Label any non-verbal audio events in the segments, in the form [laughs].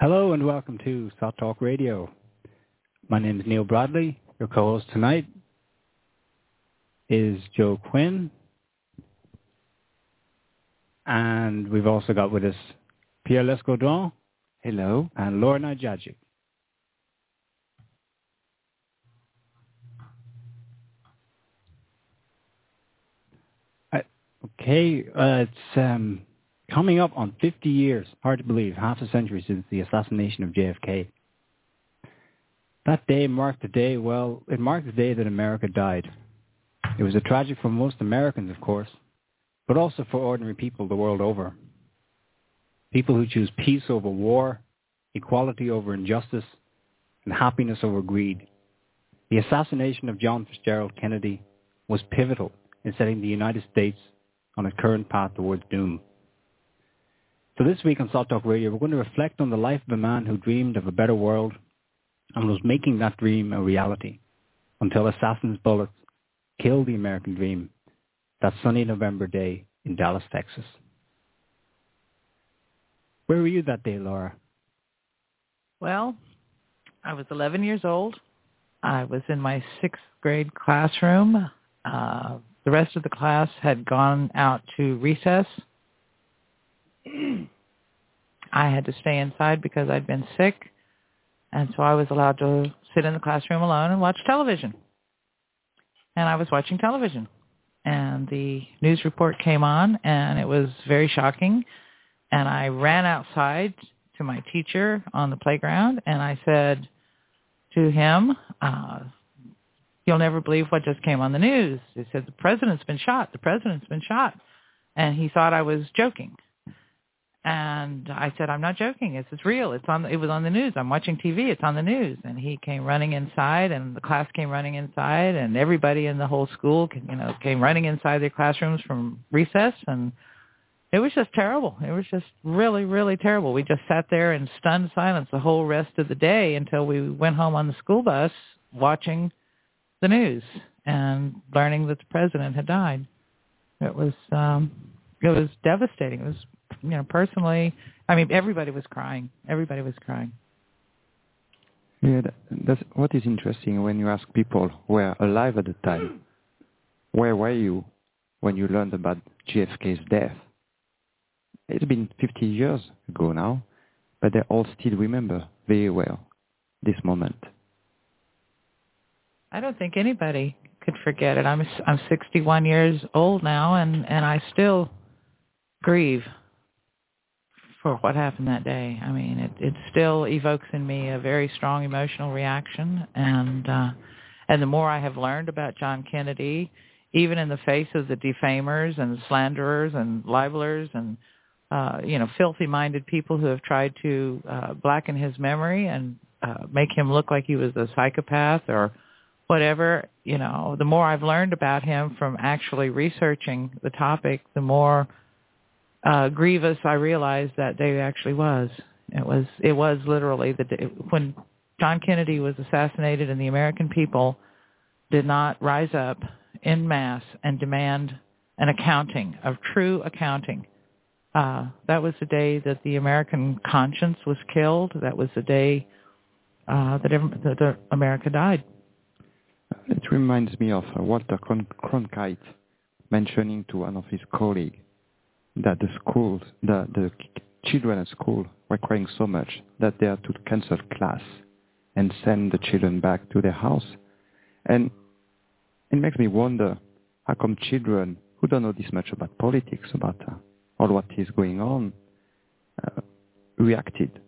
Hello and welcome to SOTT Talk Radio. My name is Niall Bradley. Your co-host tonight is Joe Quinn. And we've also got with us Pierre Lescaudron. Hello. And Laura Jadczyk. Uh, okay, uh, it's um, coming up on 50 years, hard to believe, half a century since the assassination of JFK. That day marked the day, well, it marked the day that America died. It was a tragic for most Americans, of course, but also for ordinary people the world over. People who choose peace over war, equality over injustice, and happiness over greed. The assassination of John Fitzgerald Kennedy was pivotal in setting the United States on its current path towards doom. So this week on SOTT Talk Radio, we're going to reflect on the life of a man who dreamed of a better world and was making that dream a reality until assassins' bullets killed the American dream that sunny November day in Dallas, Texas. Where were you that day, Laura? Well, I was 11 years old. I was in my sixth grade classroom. Uh, the rest of the class had gone out to recess. I had to stay inside because I'd been sick, and so I was allowed to sit in the classroom alone and watch television. And I was watching television, and the news report came on, and it was very shocking. And I ran outside to my teacher on the playground, and I said to him, uh, "You'll never believe what just came on the news." He said, "The president's been shot. The president's been shot," and he thought I was joking. And I said, I'm not joking. It's, it's real. It's on. It was on the news. I'm watching TV. It's on the news. And he came running inside, and the class came running inside, and everybody in the whole school, you know, came running inside their classrooms from recess, and it was just terrible. It was just really, really terrible. We just sat there in stunned silence the whole rest of the day until we went home on the school bus watching the news and learning that the president had died. It was um it was devastating. It was you know, personally, I mean, everybody was crying. Everybody was crying. Yeah, that, that's what is interesting when you ask people who were alive at the time, where were you when you learned about JFK's death? It's been 50 years ago now, but they all still remember very well this moment. I don't think anybody could forget it. I'm I'm 61 years old now, and and I still grieve for what happened that day. I mean, it it still evokes in me a very strong emotional reaction, and uh, and the more I have learned about John Kennedy, even in the face of the defamers and slanderers and libelers and uh, you know filthy-minded people who have tried to uh, blacken his memory and uh, make him look like he was a psychopath or whatever, you know, the more I've learned about him from actually researching the topic, the more uh, grievous I realized that day actually was. It was it was literally the day when John Kennedy was assassinated and the American people did not rise up in mass and demand an accounting of true accounting. Uh, that was the day that the American conscience was killed. That was the day uh, that, that America died. It reminds me of uh, Walter Cronkite mentioning to one of his colleagues that the schools, the, the children at school were crying so much that they had to cancel class and send the children back to their house. And it makes me wonder how come children who don't know this much about politics, about uh, all what is going on, uh, reacted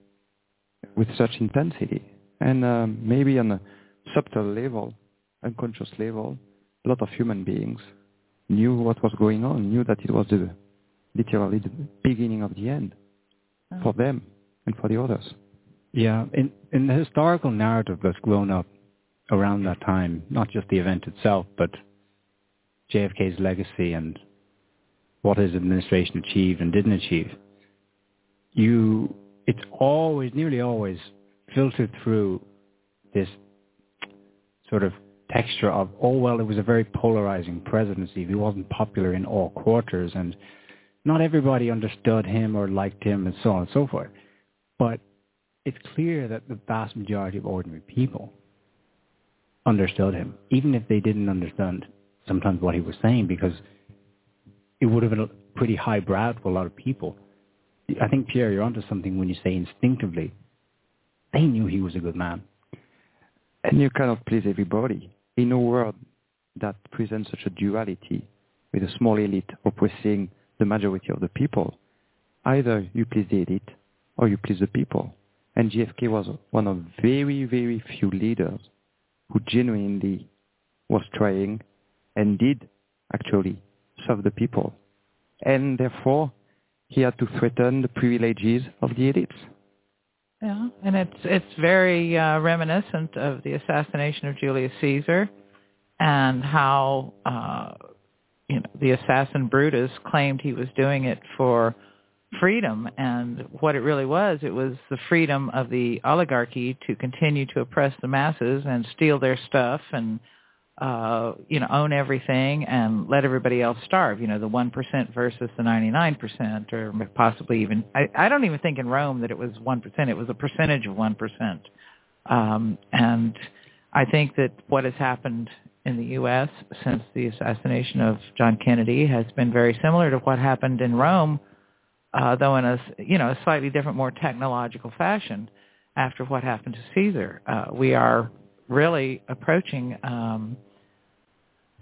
with such intensity. And uh, maybe on a subtle level, unconscious level, a lot of human beings knew what was going on, knew that it was the, literally the beginning of the end Oh. for them and for the others. Yeah, in in the historical narrative that's grown up around that time, not just the event itself, but JFK's legacy and what his administration achieved and didn't achieve, you it's always nearly always filtered through this sort of texture of oh well it was a very polarizing presidency. He wasn't popular in all quarters and not everybody understood him or liked him and so on and so forth. But it's clear that the vast majority of ordinary people understood him, even if they didn't understand sometimes what he was saying, because it would have been pretty highbrow to a lot of people. I think, Pierre, you're onto something when you say instinctively. They knew he was a good man. And you cannot please everybody. In a world that presents such a duality with a small elite oppressing the majority of the people, either you please the elite or you please the people. And JFK was one of very, very few leaders who genuinely was trying and did actually serve the people. And therefore, he had to threaten the privileges of the elites. Yeah, and it's it's very uh, reminiscent of the assassination of Julius Caesar, and how uh, you know the assassin Brutus claimed he was doing it for freedom, and what it really was, it was the freedom of the oligarchy to continue to oppress the masses and steal their stuff and uh, you know, own everything and let everybody else starve, you know, the 1% versus the 99% or possibly even, I, I don't even think in Rome that it was 1%, it was a percentage of 1%. Um, and I think that what has happened in the U.S. since the assassination of John Kennedy has been very similar to what happened in Rome, uh, though in a, you know, a slightly different, more technological fashion after what happened to Caesar. Uh, we are really approaching um,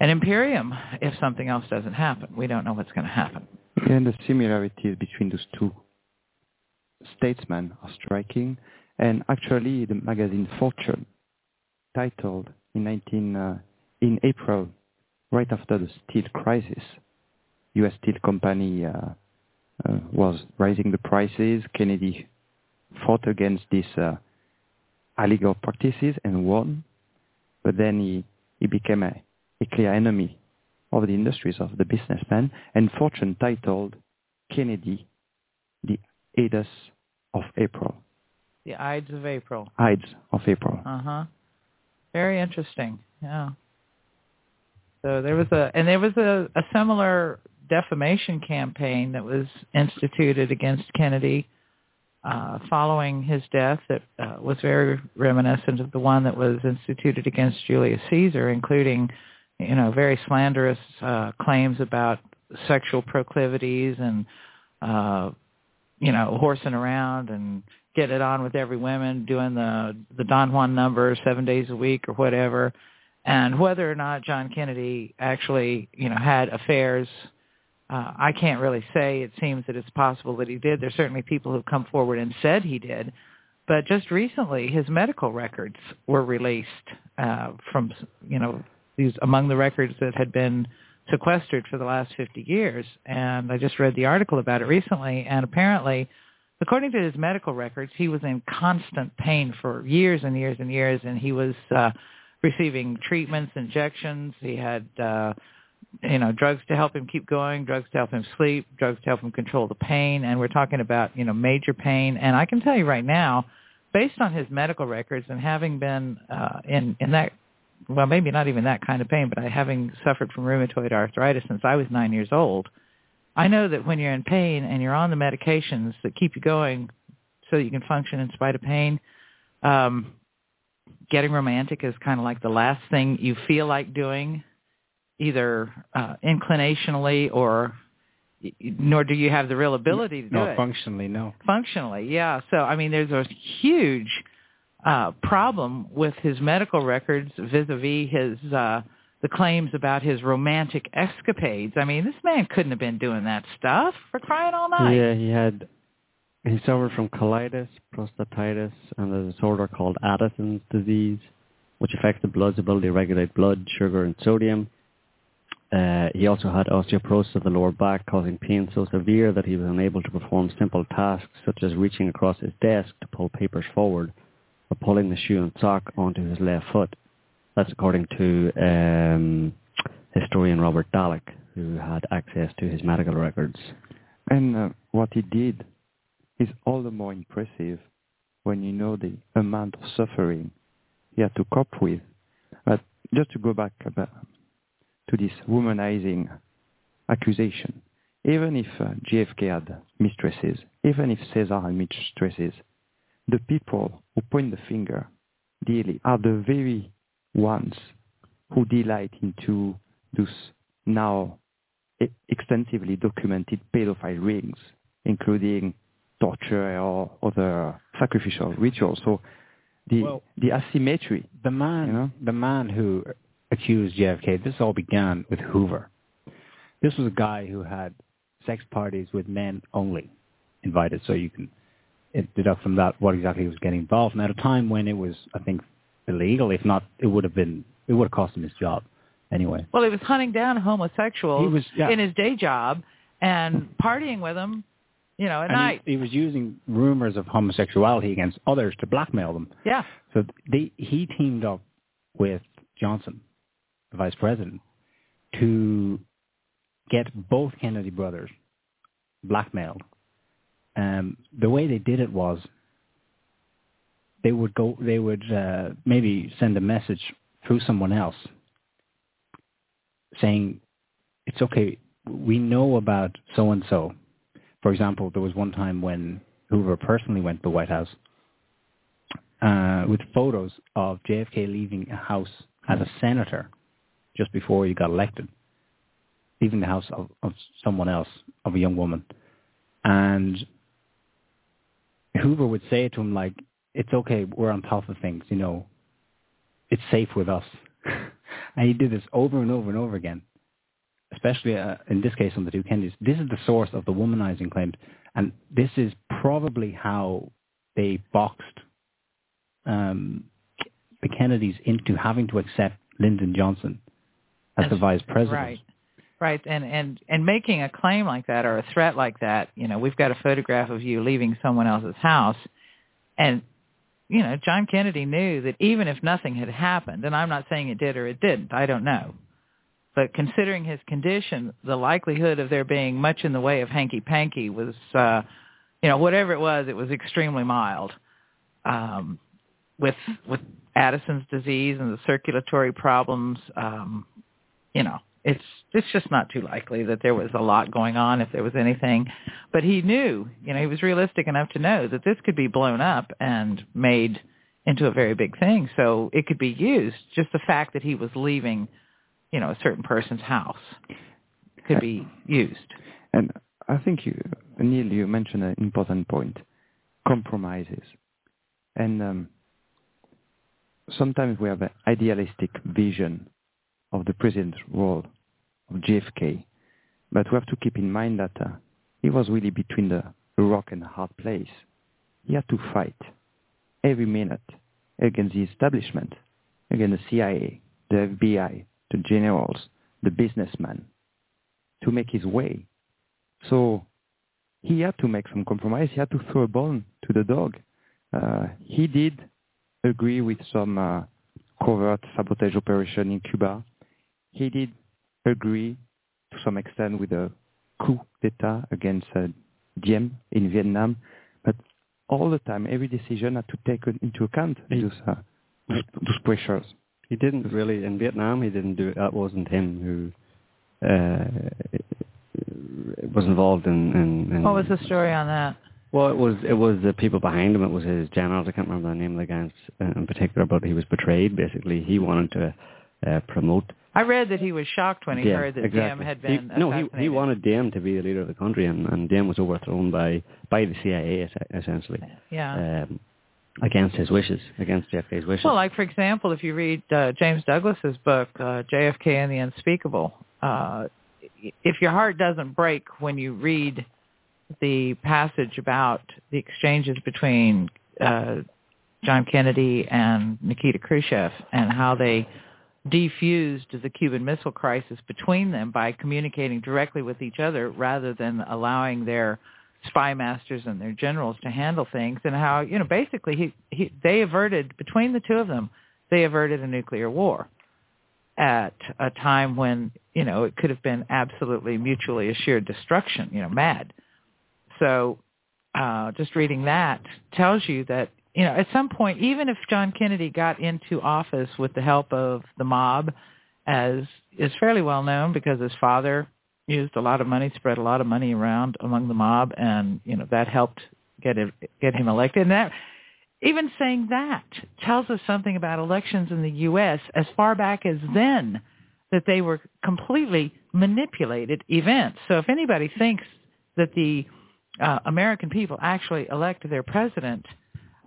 an imperium if something else doesn't happen. We don't know what's going to happen. And the similarities between those two statesmen are striking. And actually, the magazine Fortune titled in 19 uh, in April, right after the steel crisis, U.S. Steel Company uh, uh, was raising the prices. Kennedy fought against these uh, illegal practices and won, but then he, he became a, a clear enemy of the industries of the businessman, and Fortune titled Kennedy the Ides of April. The Ides of April. Ides of April. Uh-huh. Very interesting. Yeah. So there was a, and there was a, a similar defamation campaign that was instituted against Kennedy uh, following his death that uh, was very reminiscent of the one that was instituted against Julius Caesar, including, you know, very slanderous uh, claims about sexual proclivities and, uh, you know, horsing around and getting it on with every woman, doing the the Don Juan number seven days a week or whatever, and whether or not John Kennedy actually, you know, had affairs uh, I can't really say. It seems that it's possible that he did. There's certainly people who've come forward and said he did. But just recently, his medical records were released uh, from, you know, these among the records that had been sequestered for the last 50 years. And I just read the article about it recently, and apparently, according to his medical records, he was in constant pain for years and years and years, and he was uh, receiving treatments, injections. He had uh, you know, drugs to help him keep going, drugs to help him sleep, drugs to help him control the pain, and we're talking about, you know, major pain. And I can tell you right now, based on his medical records and having been uh, in in that, well, maybe not even that kind of pain, but I having suffered from rheumatoid arthritis since I was nine years old, I know that when you're in pain and you're on the medications that keep you going so that you can function in spite of pain, um, getting romantic is kind of like the last thing you feel like doing either uh, inclinationally or nor do you have the real ability to do no, it. functionally, no. Functionally, yeah. So I mean, there's a huge uh, problem with his medical records vis-a-vis his uh, the claims about his romantic escapades. I mean, this man couldn't have been doing that stuff for crying all night. Yeah, he had he suffered from colitis, prostatitis, and a disorder called Addison's disease. which affects the blood's ability to regulate blood, sugar, and sodium. Uh, he also had osteoporosis of the lower back, causing pain so severe that he was unable to perform simple tasks such as reaching across his desk to pull papers forward or pulling the shoe and sock onto his left foot. That's according to um, historian Robert Dallek, who had access to his medical records. And uh, what he did is all the more impressive when you know the amount of suffering he had to cope with. But just to go back to this womanizing accusation, even if uh, JFK had mistresses, even if Caesar had mistresses, the people who point the finger daily are the very ones who delight into those now extensively documented pedophile rings, including torture or other sacrificial rituals. So the Well, the asymmetry. The man, You know? the man who accused JFK, this all began with Hoover. This was a guy who had sex parties with men only invited, so you can deduct from that what exactly he was getting involved And at a time when it was, I think, illegal. If not, it would have been, it would have cost him his job anyway. Well, he was hunting down homosexuals He was- yeah. in his day job and partying with them, you know, at And night. he, he was using rumors of homosexuality against others to blackmail them. yeah. So they, he teamed up with Johnson, the vice president, to get both Kennedy brothers blackmailed. Um, the way they did it was they would go, they would uh, maybe send a message through someone else saying, "It's okay. We know about so and so." For example, there was one time when Hoover personally went to the White House uh, with photos of JFK leaving a house as a senator just before he got elected, leaving the house of, of someone else, of a young woman. And Hoover would say to him, like, it's okay, we're on top of things, you know, it's safe with us. [laughs] and he did this over and over and over again, especially uh, in this case on the two Kennedys. This is the source of the womanizing claims. And this is probably how they boxed um, the Kennedys into having to accept Lyndon Johnson as the vice president. Right. Right. And, and, and making a claim like that or a threat like that, you know, we've got a photograph of you leaving someone else's house. And, you know, John Kennedy knew that even if nothing had happened, and I'm not saying it did or it didn't, I don't know. But considering his condition, the likelihood of there being much in the way of hanky-panky was, uh, you know, whatever it was, it was extremely mild. Um, with with Addison's disease and the circulatory problems, um, you know, it's it's just not too likely that there was a lot going on if there was anything. But he knew, you know, he was realistic enough to know that this could be blown up and made into a very big thing. So it could be used. Just the fact that he was leaving, you know, a certain person's house could be used. And I think you, Niall, you mentioned an important point: compromises. And um, sometimes we have an idealistic vision of the president's role of JFK, but we have to keep in mind that uh, he was really between the rock and a hard place. He had to fight every minute against the establishment, against the CIA, the FBI, the generals, the businessmen, to make his way. So he had to make some compromise. He had to throw a bone to the dog. Uh, he did agree with some uh, covert sabotage operation in Cuba. He did agree to some extent with a coup d'etat against uh, Diem in Vietnam, but all the time, every decision had to take into account those, uh, those, those pressures. He didn't really in Vietnam. He didn't do it. That wasn't him who uh, was involved in, in, in. What was the story on that? Well, it was it was the people behind him. It was his generals. I can't remember the name of the guys in particular, but he was betrayed. Basically, he wanted to uh, promote. I read that he was shocked when he Diem, heard that exactly. Diem had He- been no, he he wanted Diem to be the leader of the country, and, and Diem was overthrown by by the CIA essentially Yeah. um, against his wishes, against JFK's wishes. Well, like for example, if you read uh, James Douglass's book uh, JFK and the Unspeakable, uh, if your heart doesn't break when you read the passage about the exchanges between uh, John Kennedy and Nikita Khrushchev and how they defused the Cuban Missile Crisis between them by communicating directly with each other rather than allowing their spy masters and their generals to handle things and how you know basically he, he they averted between the two of them they averted a nuclear war at a time when you know it could have been absolutely mutually assured destruction you know mad. So uh just reading that tells you that you know at some point even if John Kennedy got into office with the help of the mob as is fairly well known because his father used a lot of money, spread a lot of money around among the mob, and you know that helped get it, get him elected. And that even saying that tells us something about elections in the U.S. as far back as then that they were completely manipulated events. So if anybody thinks that the uh, American people actually elect their president,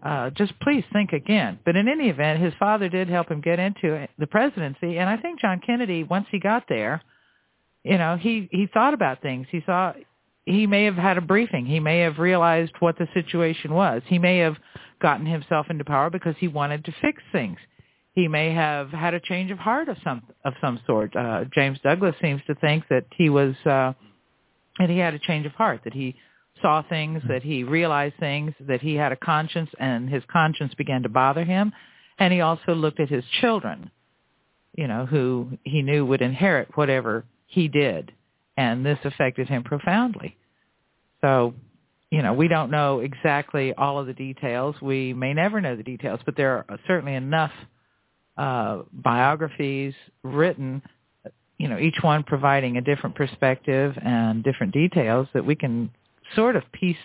uh, just please think again. But in any event, his father did help him get into the presidency, and I think John Kennedy, once he got there, you know, he he thought about things. He saw he may have had a briefing. He may have realized what the situation was. He may have gotten himself into power because he wanted to fix things. He may have had a change of heart of some of some sort. Uh, James Douglass seems to think that he was uh, that he had a change of heart. That he saw things, that he realized things, that he had a conscience, and his conscience began to bother him. And he also looked at his children, you know, who he knew would inherit whatever he did. And this affected him profoundly. So, you know, we don't know exactly all of the details. We may never know the details, but there are certainly enough uh, biographies written, you know, each one providing a different perspective and different details that we can sort of piece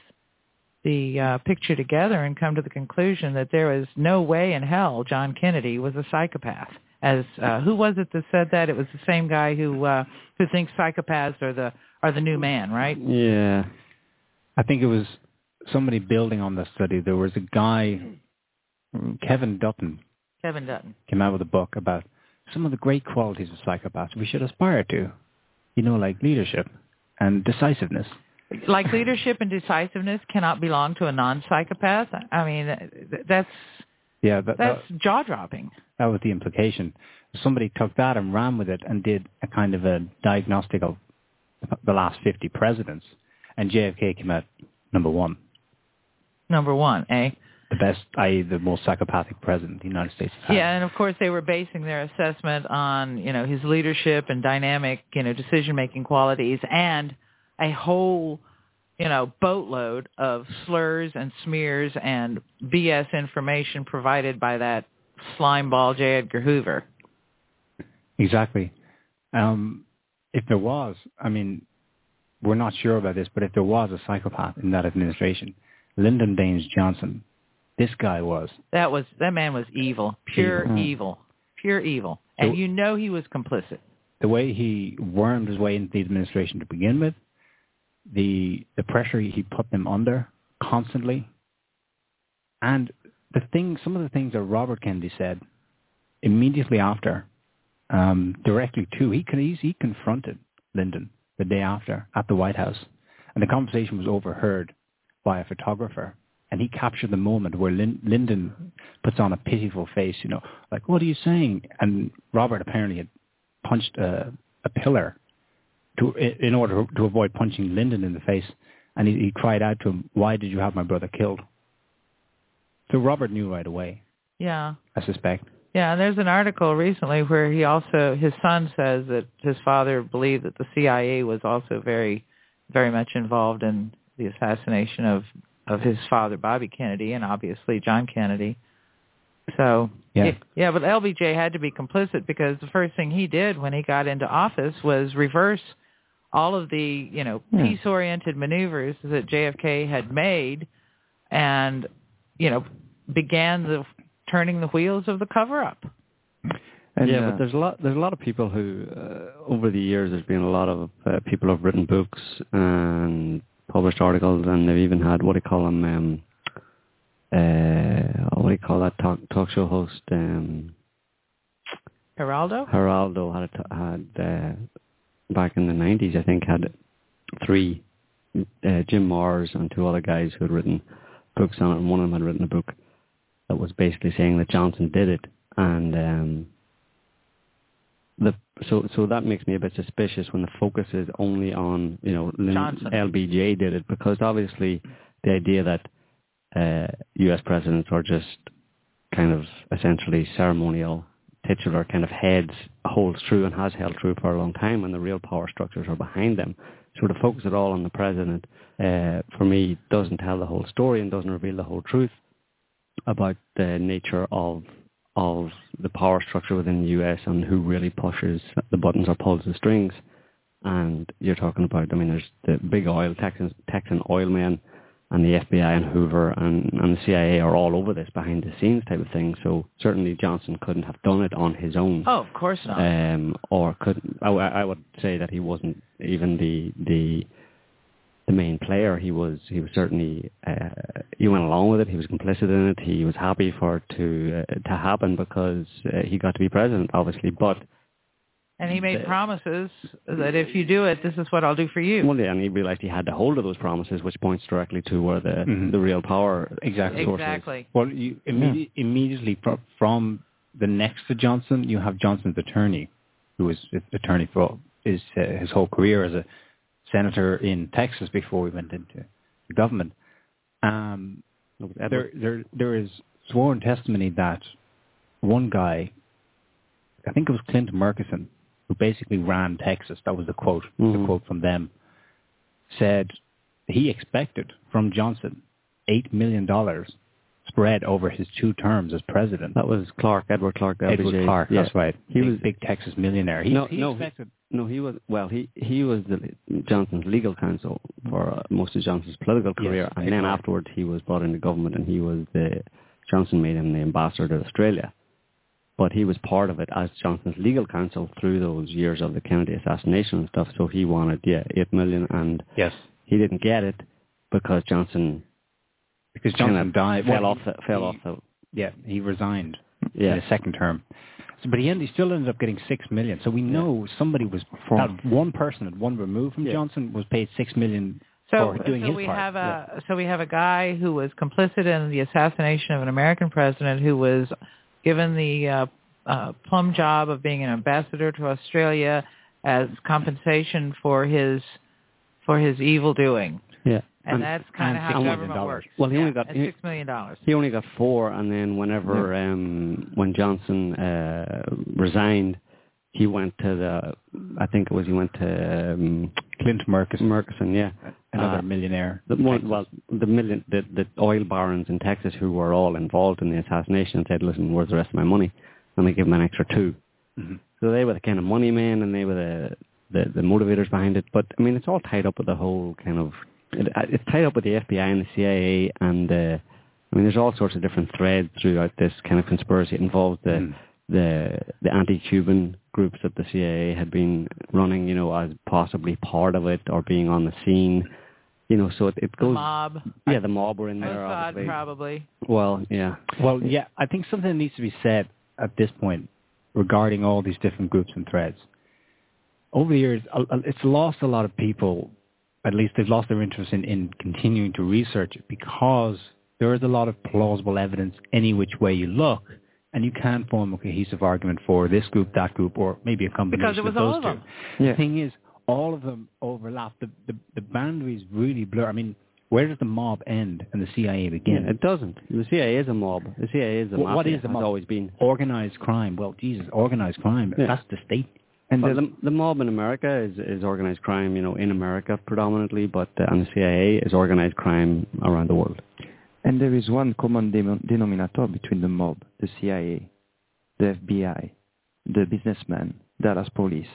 the uh, picture together and come to the conclusion that there is no way in hell John Kennedy was a psychopath as uh, who was it that said that? It was the same guy who uh, who thinks psychopaths are the are the new man, right? Yeah. I think it was somebody building on the study. There was a guy, Kevin Dutton, Kevin Dutton, came out with a book about some of the great qualities of psychopaths we should aspire to. You know, like leadership and decisiveness. Like leadership and decisiveness cannot belong to a non-psychopath. I mean, that's yeah, that, that's that, jaw dropping. That was the implication. Somebody took that and ran with it and did a kind of a diagnostic of the last 50 presidents, and JFK came out number one. Number one, eh? The best, i.e., the most psychopathic president of the United States has had. Yeah, and of course they were basing their assessment on you know his leadership and dynamic you know decision making qualities and a whole you know, boatload of slurs and smears and BS information provided by that slimeball J. Edgar Hoover. Exactly. Um, if there was, I mean, we're not sure about this, but if there was a psychopath in that administration, Lyndon Baines Johnson, this guy was. That was that man was evil, pure Evil. evil, pure evil, and you know he was complicit. The way he wormed his way into the administration to begin with, the the pressure he put them under constantly, and the thing, some of the things that Robert Kennedy said immediately after, um, directly to he he confronted Lyndon the day after at the White House, and the conversation was overheard by a photographer, and he captured the moment where Lyn- Lyndon puts on a pitiful face, you know, like what are you saying? And Robert apparently had punched a, a pillar to in order to avoid punching Lyndon in the face, and he, he cried out to him, "Why did you have my brother killed?" So Robert knew right away, Yeah. I suspect. Yeah, and there's an article recently where he also his son says that his father believed that the CIA was also very very much involved in the assassination of of his father Bobby Kennedy and obviously John Kennedy. So Yeah. yeah, but LBJ had to be complicit because the first thing he did when he got into office was reverse all of the, you know, Yeah. peace-oriented maneuvers that JFK had made and, you know, began the turning the wheels of the cover-up. And, yeah, uh, but there's a lot. There's a lot of people who, uh, over the years, there's been a lot of uh, people who've written books and published articles, and they've even had what do you call them? Um, uh, what do you call that talk talk show host? Um, Geraldo? Geraldo had a t- had uh, back in the nineties, I think, had three uh, Jim Marrs and two other guys who had written books on it, and one of them had written a book that was basically saying that Johnson did it, and um, the so so that makes me a bit suspicious when the focus is only on you know Johnson. LBJ did it because obviously the idea that uh, U.S. presidents are just kind of essentially ceremonial titular kind of heads holds true and has held true for a long time and the real power structures are behind them. So to focus it all on the president, uh, for me, doesn't tell the whole story and doesn't reveal the whole truth about the nature of of the power structure within the US and who really pushes the buttons or pulls the strings. And you're talking about, I mean, there's the big oil, Texan, Texan oil men and the FBI and Hoover and, and the CIA are all over this behind the scenes type of thing. So certainly Johnson couldn't have done it on his own. Oh, of course not. Um, or could I, I would say that he wasn't even the the the main player. He was he was certainly uh, he went along with it. He was complicit in it. He was happy for it to uh, to happen because uh, he got to be president, obviously. But and he made the- promises that if you do it, this is what I'll do for you. well, yeah, and he realized he had to hold of those promises, which points directly to where the Mhm. the real power Exactly. source is. exactly. Well, you immedi- immediately fro- from the next to Johnson, you have Johnson's attorney, who was attorney for his uh, his whole career as a senator in Texas before we went into the government. Um, there, there, there is sworn testimony that one guy, I think it was Clint Murchison, who basically ran Texas. That was the quote, the Mhm. quote from them. Said he expected from Johnson eight million dollars spread over his two terms as president. That was Clark, Edward Clark, Edward LBJ. Clark, Yeah. that's right. He big, was- big Texas millionaire. He, No, he no, expected. No, he was well. He he was the Johnson's legal counsel for uh, most of Johnson's political Yes, career, and then afterwards he was brought into government, and he was the Johnson made him the ambassador to Australia. But he was part of it as Johnson's legal counsel through those years of the Kennedy assassination and stuff. So he wanted yeah eight million, and yes, he didn't get it because Johnson because kinda Johnson died. fell well, off the, fell he- off the Yeah, he resigned yeah. in his second term. So, but he, ended, he still ended up getting six million. So we know somebody was From- that one person at one remove from Yeah. Johnson was paid six million So, for doing so we part. have a so we have a guy who was complicit in the assassination of an American president who was given the uh, uh, plum job of being an ambassador to Australia as compensation for his for his evil doing, yeah. and, that's kind of how $6 million government dollars. works. Well, he only Yeah, got- he- six million dollars. He only got four, and then whenever um, when Johnson uh, resigned, he went to the. I think it was he went to um, Clint Murchison, Murchison, yeah. Another Uh, millionaire. the one, well, the million, the, the oil barons in Texas who were all involved in the assassination said, "Listen, where's the rest of my money?" And they give him an extra two. Mhm. So they were the kind of money men, and they were the, the the motivators behind it. But I mean, it's all tied up with the whole kind of. It, it's tied up with the FBI and the CIA, and uh, I mean, there's all sorts of different threads throughout this kind of conspiracy. It involves the Mm. the the anti-Cuban groups that the CIA had been running, you know, as possibly part of it or being on the scene. You know, so it, it The mob, Yeah, the mob were in there. Oh, Mossad obviously. probably. Well, yeah. Well, yeah, I think something needs to be said at this point regarding all these different groups and threads. Over the years, a- a- it's lost a lot of people, at least they've lost their interest in, in continuing to research it because there is a lot of plausible evidence any which way you look, and you can't form a cohesive argument for this group, that group, or maybe a combination Because it was of those all of two. them. Yeah. The thing is, all of them overlap. The, the, the boundaries really blur. I mean, where does the mob end and the CIA begin? Yeah, it doesn't. The CIA is a mob. The CIA is a Wh- mafia. what is the has mob? always been. organized crime. Well, Jesus, organized crime. Yeah. That's the state. And Well, the, the mob in America is, is organized crime, you know, in America predominantly, but uh, and the CIA is organized crime around the world. and there is one common dem- denominator between the mob, the CIA, the FBI, the businessmen, Dallas police,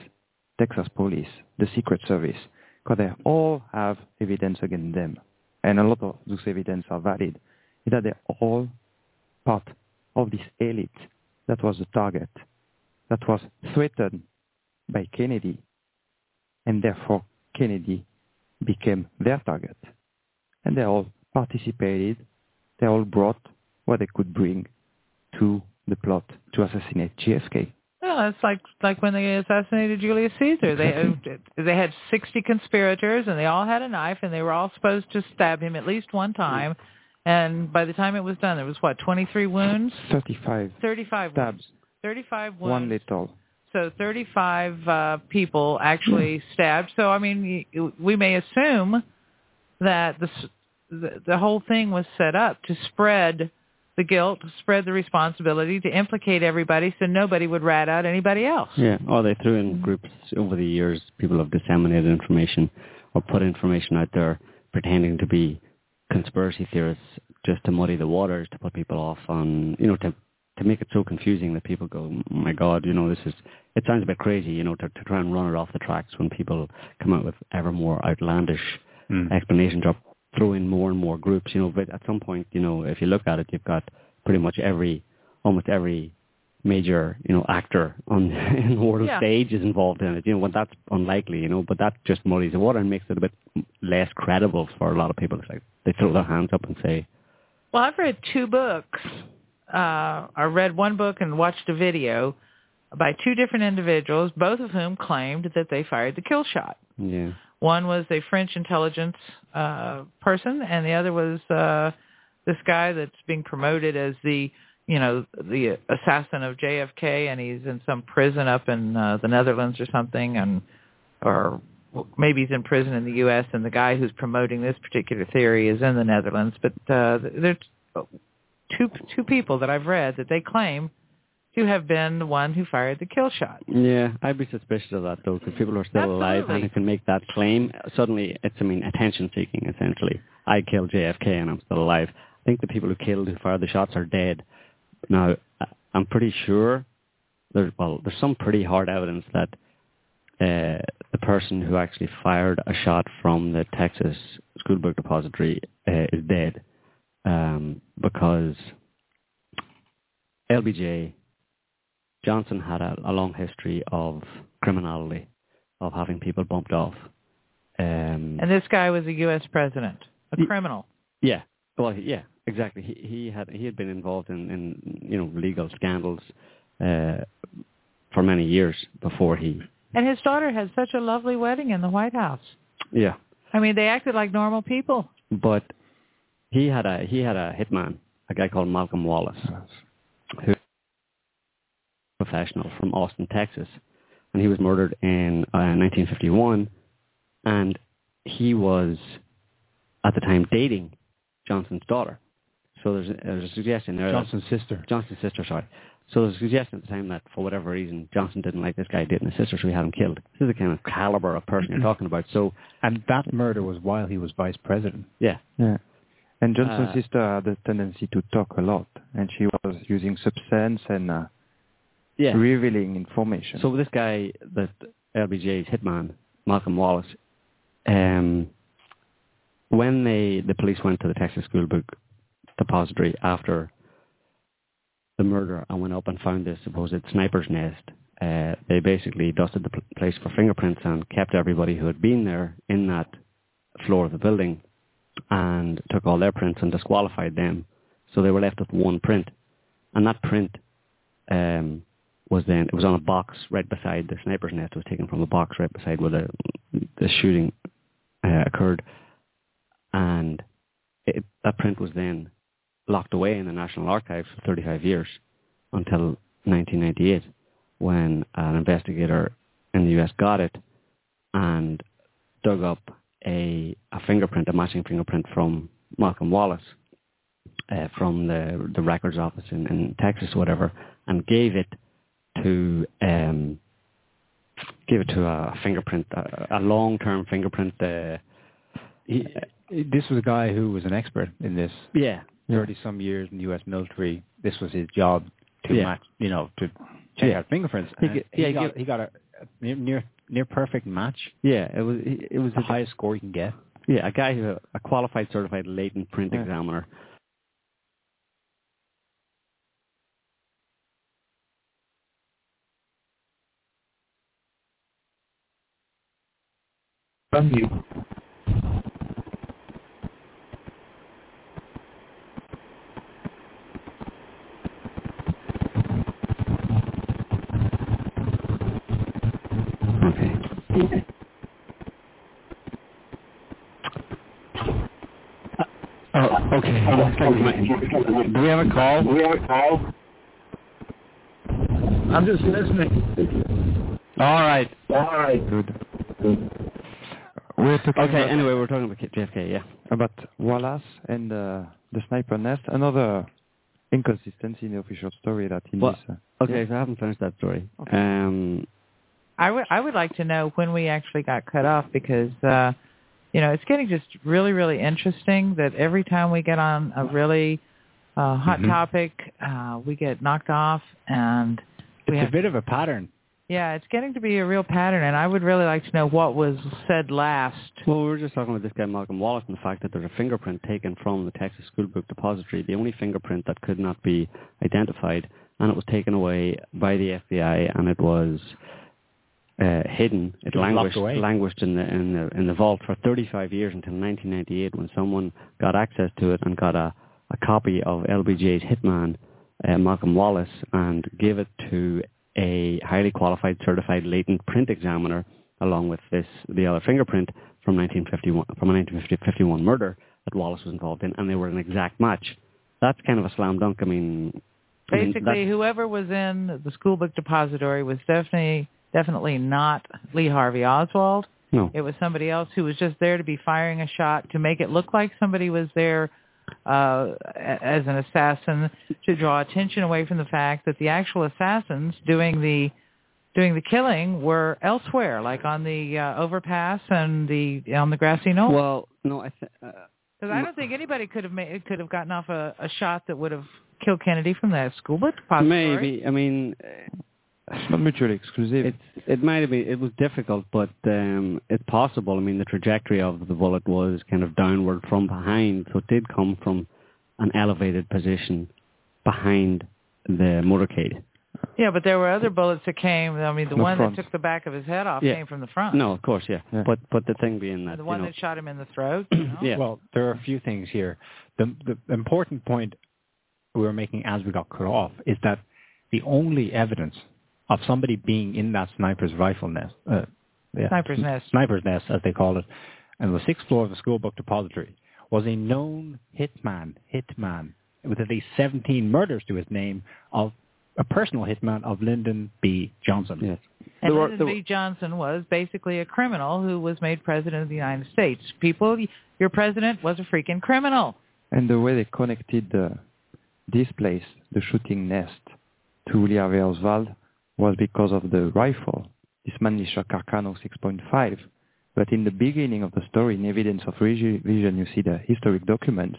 Texas police, the Secret Service, because they all have evidence against them. And a lot of those evidence are valid. Is that they're all part of this elite that was the target, that was threatened by Kennedy, and therefore Kennedy became their target. And they all participated, they all brought what they could bring to the plot to assassinate JFK. Well, it's like like when they assassinated Julius Caesar. They [laughs] they had sixty conspirators, and they all had a knife, and they were all supposed to stab him at least one time. And by the time it was done, there was what, 23 wounds? 35 35 stabs, wounds. 35 wounds. one little. So 35 uh, people actually [clears throat] stabbed. So I mean, we may assume that the the whole thing was set up to spread the guilt, spread the responsibility, to implicate everybody, so nobody would rat out anybody else. Yeah, or they threw in groups over the years. People have disseminated information or put information out there pretending to be conspiracy theorists just to muddy the waters, to put people off on, you know, to to make it so confusing that people go, oh my God, you know, this is, it sounds a bit crazy, you know, to, to try and run it off the tracks when people come out with ever more outlandish Mm. explanations or throw in more and more groups, you know, but at some point, you know, if you look at it, you've got pretty much every, almost every major, you know, actor on [laughs] in the world Yeah. stage is involved in it. You know, well, that's unlikely, you know, but that just muddies the water and makes it a bit less credible for a lot of people. It's like they throw their hands up and say, Well, I've read two books. Uh, I read one book and watched a video by two different individuals, both of whom claimed that they fired the kill shot. yeah, One was a French intelligence uh, person, and the other was uh, this guy that's being promoted as the, you know, the assassin of JFK, and he's in some prison up in uh, the Netherlands or something, and or maybe he's in prison in the U.S. And the guy who's promoting this particular theory is in the Netherlands. But uh, there's two two people that I've read that they claim to have been the one who fired the kill shot. Yeah, I'd be suspicious of that though, because people are still alive and who can make that claim. Suddenly, it's I mean attention seeking essentially. I killed JFK and I'm still alive. I think the people who killed who fired the shots are dead. Now, I'm pretty sure there's well, there's some pretty hard evidence that uh, the person who actually fired a shot from the Texas school book depository uh, is dead um, because LBJ Johnson had a, a long history of criminality, of having people bumped off. Um, And this guy was a U.S. president, a Ye- criminal. yeah, well, yeah, exactly. He, he had he had been involved in, in you know legal scandals uh, for many years before he. And his daughter had such a lovely wedding in the White House. Yeah, I mean, they acted like normal people. but he had a he had a hitman, a guy called Malcolm Wallace, who professional from Austin, Texas, and he was murdered in uh, 1951, and he was at the time dating Johnson's daughter. So there's a, there's a suggestion there. that- Johnson's sister. Johnson's sister, sorry. So there's a suggestion at the time that for whatever reason Johnson didn't like this guy dating his sister, so he had him killed. This is the kind of caliber of person you're talking about. So [clears throat] And that murder was while he was vice president. yeah, Yeah. And Johnson's Uh, sister had a tendency to talk a lot, and she was using substance and uh, yeah. revealing information. So this guy, that LBJ's hitman, Malcolm Wallace, um, when they the police went to the Texas School Book Depository after the murder and went up and found this supposed sniper's nest, uh, they basically dusted the pl- place for fingerprints and kept everybody who had been there in that floor of the building and took all their prints and disqualified them. So they were left with one print, and that print um, was then it was on a box right beside the sniper's nest. It was taken from a box right beside where the the shooting uh, occurred, and it, that print was then locked away in the National Archives for 35 years until 1998, when an investigator in the U.S. got it and dug up a, a fingerprint, a matching fingerprint from Malcolm Wallace uh, from the the records office in, in Texas, whatever, and gave it to um, gave it to a fingerprint, a, a long-term fingerprint. Uh, He, this was a guy who was an expert in this. yeah, Thirty some years in the U.S. military. This was his job to Yeah. match, you know, to check Yeah. out fingerprints. He he, yeah, got, he got a, a near, near near perfect match. yeah. It was it was The highest score you can get. yeah a guy who a qualified certified latent print Yeah. examiner. Okay. Oh, okay. Do we have a call? Do we have a call? I'm just listening. All right. All right. Good. We're talking Okay, about, anyway, we're talking about JFK, yeah. about Wallace and uh, the sniper nest. Another inconsistency in the official story that in Well, this. Uh, Okay, so I haven't finished that story. Okay. Um, I would I would like to know when we actually got cut off because uh you know it's getting just really really interesting that every time we get on a really uh hot Mhm. topic uh we get knocked off and It's a bit of a pattern. Yeah it's getting to be a real pattern and I would really like to know what was said last well, we were just talking about this guy, Malcolm Wallace, and the fact that there's a fingerprint taken from the Texas School Book Depository, the only fingerprint that could not be identified, and it was taken away by the FBI, and it was uh, hidden. It It languished, away. languished in the, in the in the vault for 35 years until 1998, when someone got access to it and got a, a copy of LBJ's hitman, uh, Malcolm Wallace, and gave it to a highly qualified certified latent print examiner, along with this the other fingerprint from 1951 from a 1951 murder that Wallace was involved in, and they were an exact match. That's kind of a slam dunk. I mean, I mean, basically whoever was in the school book depository was definitely definitely not Lee Harvey Oswald no. It was somebody else who was just there to be firing a shot to make it look like somebody was there uh, as an assassin to draw attention away from the fact that the actual assassins doing the doing the killing were elsewhere, like on the uh, overpass and the on the grassy knoll. Well, no, I th- uh, Because I don't think anybody could have made could have gotten off a, a shot that would have killed Kennedy from that school but depository. maybe. I mean, uh, it's not mutually exclusive. It's it might have been it was difficult, but um, it's possible. I mean, the trajectory of the bullet was kind of downward from behind, so it did come from an elevated position behind the motorcade. Yeah, but there were other bullets that came. I mean, the, The one front. that took the back of his head off Yeah. came from the front. No, of course, yeah. Yeah. But but the thing being that the you one know, that shot him in the throat. [clears throat] You know? yeah, Well, there are a few things here. The, the important point we were making as we got cut off is that the only evidence of somebody being in that sniper's rifle nest, uh, yeah, Sniper's nest. sniper's nest as they call it, and the sixth floor of the school book depository, was a known hitman, hitman, with at least 17 murders to his name of a personal hitman of Lyndon B. Johnson. yes. And were- Lyndon there B. Johnson was basically a criminal who was made president of the United States. People, your president was a freaking criminal. And the way they connected uh, this place, the shooting nest, to Lee Harvey Oswald was because of the rifle, this Mannlicher Carcano 6.5. But in the beginning of the story, in Evidence of Regi- Vision, you see the historic documents.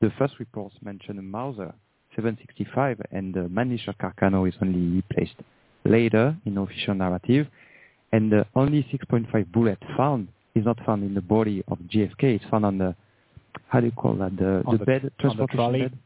The first reports mention a Mauser 765, and the Mannlicher Carcano is only placed later in official narrative. And the only 6.5 bullet found is not found in the body of JFK. It's found on the how do you call that? The, the, the- bed, on the bed?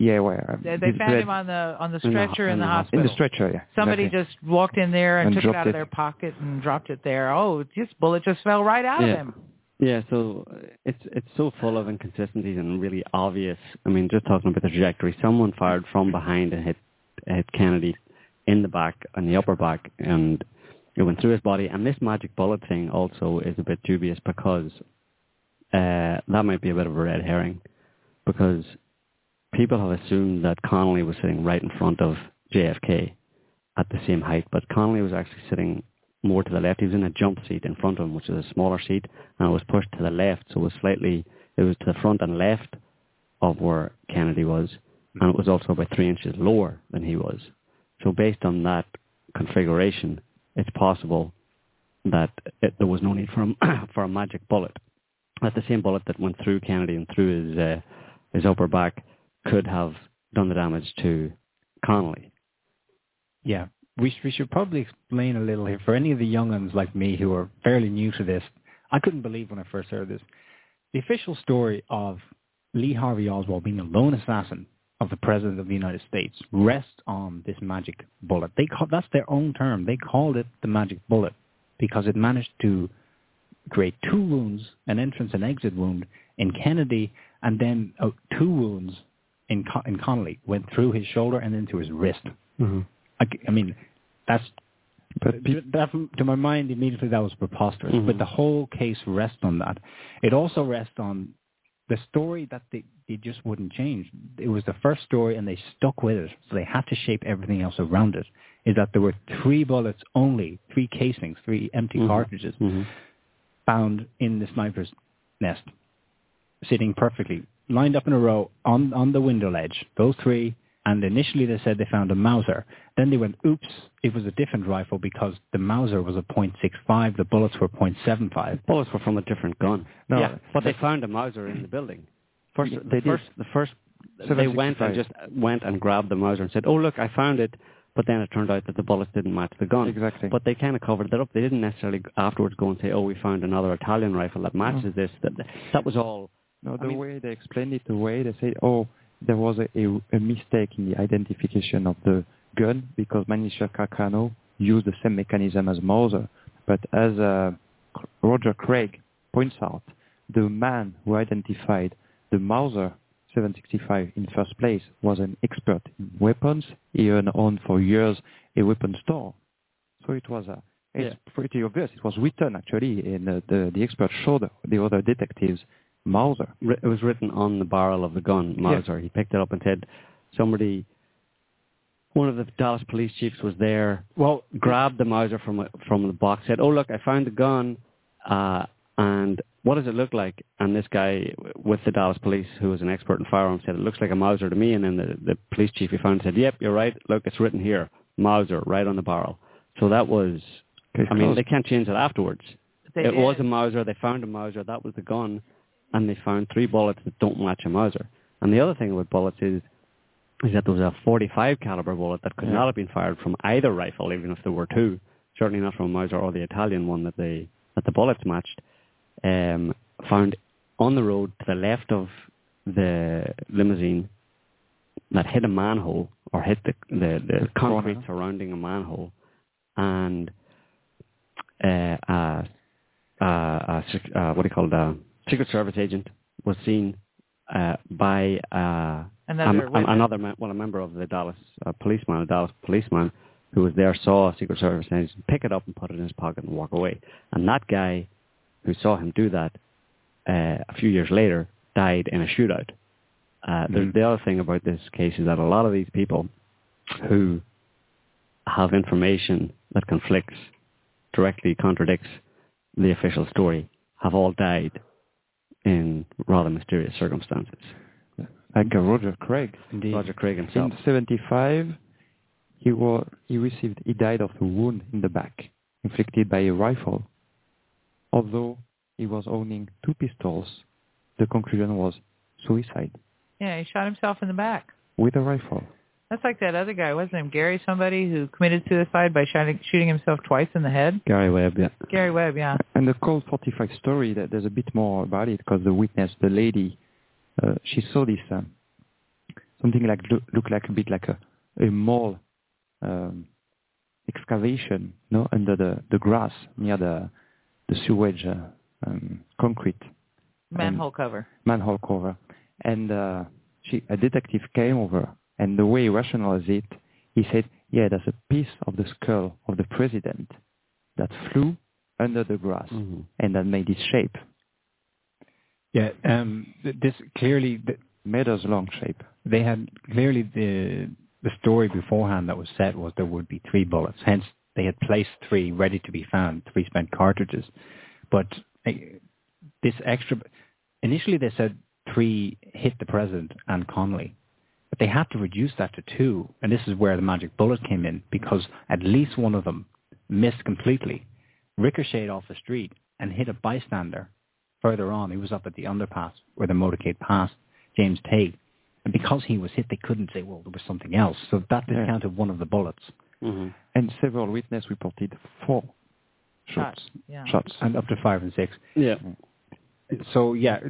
Yeah, where um, They, they found him on the on the In the- stretcher in in the, hospital. in the stretcher. Yeah, Somebody exactly. just walked in there and, And took it out of it. their pocket and dropped it there. Oh, this bullet just fell right out of him. Yeah, so uh, it's it's so full of inconsistencies and really obvious. I mean, just talking about the trajectory, someone fired from behind and hit hit Kennedy in the back and the upper back, and it went through his body. And this magic bullet thing also is a bit dubious because uh, that might be a bit of a red herring, because people have assumed that Connolly was sitting right in front of JFK at the same height, but Connolly was actually sitting more to the left. He was in a jump seat in front of him, which is a smaller seat, and it was pushed to the left, so it was slightly, it was to the front and left of where Kennedy was, and it was also about three inches lower than he was. So based on that configuration, it's possible that it, there was no need for a, [coughs] for a magic bullet. That the same bullet that went through Kennedy and through his uh, his upper back could have done the damage to Connolly. Yeah, we, we should probably explain a little here for any of the young ones like me who are fairly new to this. I couldn't believe when I first heard this. The official story of Lee Harvey Oswald being a lone assassin of the President of the United States rests on this magic bullet. They call, that's their own term. They called it the magic bullet because it managed to create two wounds, an entrance and exit wound in Kennedy, and then uh, two wounds in, Con- in Connolly, went through his shoulder and into his wrist. Mm-hmm. I, I mean, that's But that, to my mind immediately that was preposterous. Mhm. But the whole case rests on that. It also rests on the story that they, they just wouldn't change. It was the first story and they stuck with it. So they had to shape everything else around it. Is that there were three bullets only, three casings, three empty Mhm. cartridges Mhm. found in the sniper's nest, sitting perfectly, lined up in a row on, on the window ledge. Those three. And initially they said they found a Mauser. Then they went, oops, it was a different rifle because the Mauser was a .65, the bullets were .75. Bullets were from a different gun. No, Yeah. But they found a Mauser in the building. First, Yeah, the they did. first, the first, so they went and just went and grabbed the Mauser and said, "Oh, look, I found it." But then it turned out that the bullets didn't match the gun. Exactly. But they kind of covered that up. They didn't necessarily afterwards go and say, "Oh, we found another Italian rifle that matches this." That that was all. No, I the mean- way they explained it, the way they said, oh, there was a, a, a mistake in the identification of the gun because Mannlicher Carcano used the same mechanism as Mauser. But as uh, Roger Craig points out, the man who identified the Mauser 765 in first place was an expert in weapons. He owned for years a weapon store. So it was a, it's pretty obvious. It was written actually, and uh, the, the expert showed the other detectives Mauser. It was written on the barrel of the gun, Mauser. He picked it up and said, "Somebody." One of the Dallas police chiefs was there. Well, grabbed the Mauser from a, from the box, said, "Oh look, I found the gun, uh, and what does it look like?" And this guy with the Dallas police, who was an expert in firearms, said, "It looks like a Mauser to me." And then the, the police chief he found said, "Yep, you're right. Look, it's written here, Mauser, right on the barrel." So that was, Case I mean, closed. they can't change it afterwards. They it did. was a Mauser. They found a Mauser. That was the gun, and they found three bullets that don't match a Mauser. And the other thing about bullets is is that there was a 45 caliber bullet that could Yeah. not have been fired from either rifle, even if there were two. Certainly not from a Mauser or the Italian one that they that the bullets matched. Um, found on the road to the left of the limousine that hit a manhole or hit the the, the concrete surrounding a manhole, and uh, a, a, a, uh, what do you call it? Secret Service agent was seen uh, by uh, Another um, another well, a member of the Dallas uh, policeman, a Dallas policeman who was there, saw a Secret Service agent pick it up and put it in his pocket and walk away. And that guy who saw him do that uh, a few years later died in a shootout. Uh, the, Mhm. the other thing about this case is that a lot of these people who have information that conflicts, directly contradicts the official story, have all died in rather mysterious circumstances. Like uh, Roger Craig. Indeed. Roger Craig himself. In 75, he, was, he received, he died of a wound in the back inflicted by a rifle. Although he was owning two pistols, the conclusion was suicide Yeah, he shot himself in the back. with a rifle. That's like that other guy, wasn't him? Gary somebody who committed suicide by shooting, shooting himself twice in the head? Gary Webb, yeah. Gary Webb, yeah. And the Colt 45 story, that there's a bit more about it because the witness, the lady, uh, she saw this um, something like look, look like a bit like a, a mole um, excavation, no, under the, the grass near the the sewage uh, um, concrete Manhole cover. manhole cover, and uh, she a detective came over, and the way he rationalized it, he said, "Yeah, there's a piece of the skull of the president that flew under the grass." Mhm. and that made its shape, Yeah, um, th- this clearly made us long shape. they had clearly the the story beforehand that was set was there would be three bullets. Hence, they had placed three ready to be found, three spent cartridges. But uh, this extra, initially they said three hit the president and Connolly, they had to reduce that to two, and this is where the magic bullet came in because at least one of them missed completely, ricocheted off the street and hit a bystander further on. He was up at the underpass where the motorcade passed, James Tague. And because he was hit, they couldn't say, well, there was something else. So that Yeah. discounted one of the bullets. Mhm. And several witnesses reported four shots. Shots, yeah. Shots. and up to five and six. Yeah. So yeah,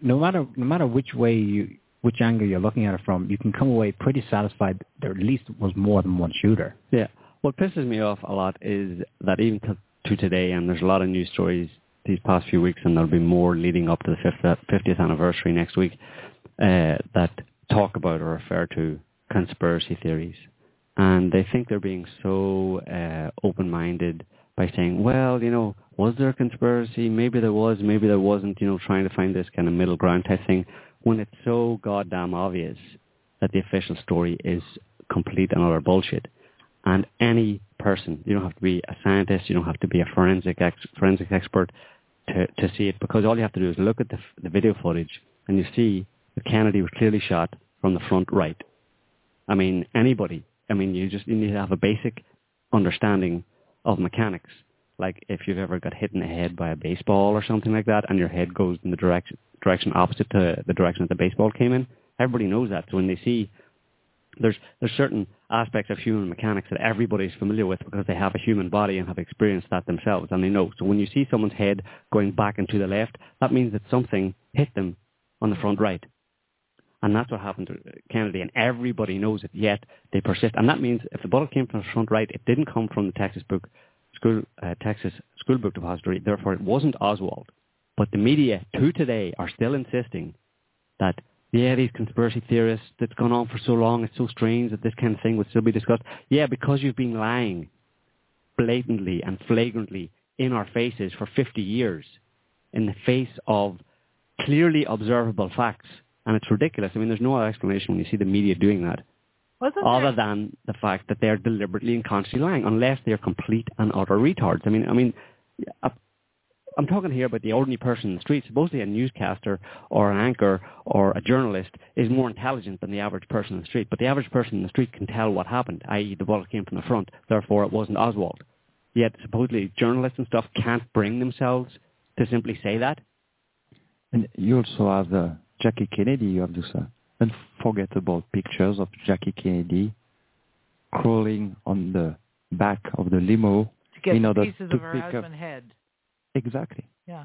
no matter no matter which way you which angle you're looking at it from, you can come away pretty satisfied there at least was more than one shooter. Yeah. What pisses me off a lot is that even to, to today, and there's a lot of news stories these past few weeks, and there'll be more leading up to the 50th, 50th anniversary next week, uh, that talk about or refer to conspiracy theories. And they think they're being so uh, open-minded by saying, well, you know, was there a conspiracy? Maybe there was, maybe there wasn't, you know, trying to find this kind of middle ground type thing when it's so goddamn obvious that the official story is complete and utter bullshit. And any person, you don't have to be a scientist, you don't have to be a forensic ex- forensic expert to, to see it because all you have to do is look at the, the video footage and you see that Kennedy was clearly shot from the front right. I mean, anybody, I mean, you just you need to have a basic understanding of mechanics. Like if you've ever got hit in the head by a baseball or something like that and your head goes in the direction, direction opposite to the direction that the baseball came in, everybody knows that. So when they see there's there's certain aspects of human mechanics that everybody's familiar with because they have a human body and have experienced that themselves and they know. So when you see someone's head going back and to the left, that means that something hit them on the front right. And that's what happened to Kennedy and everybody knows it, yet they persist. And that means if the bullet came from the front right, it didn't come from the Texas book school uh, Texas school book depository, therefore it wasn't Oswald. But the media to today are still insisting that yeah, these conspiracy theorists that's gone on for so long, it's so strange that this kind of thing would still be discussed. Yeah, because you've been lying blatantly and flagrantly in our faces for 50 years in the face of clearly observable facts. And it's ridiculous. I mean, there's no other explanation when you see the media doing that Wasn't other there? than the fact that they're deliberately and consciously lying, unless they're complete and utter retards. I mean, I mean, I- I'm talking here about the ordinary person in the street. Supposedly a newscaster or an anchor or a journalist is more intelligent than the average person in the street. But the average person in the street can tell what happened, i.e. the bullet came from the front, therefore it wasn't Oswald. Yet supposedly journalists and stuff can't bring themselves to simply say that. And you also have uh, Jackie Kennedy. You have to uh, unforgettable pictures of Jackie Kennedy crawling on the back of the limo to get in order pieces to of her pick up- husband's head. Exactly. Yeah.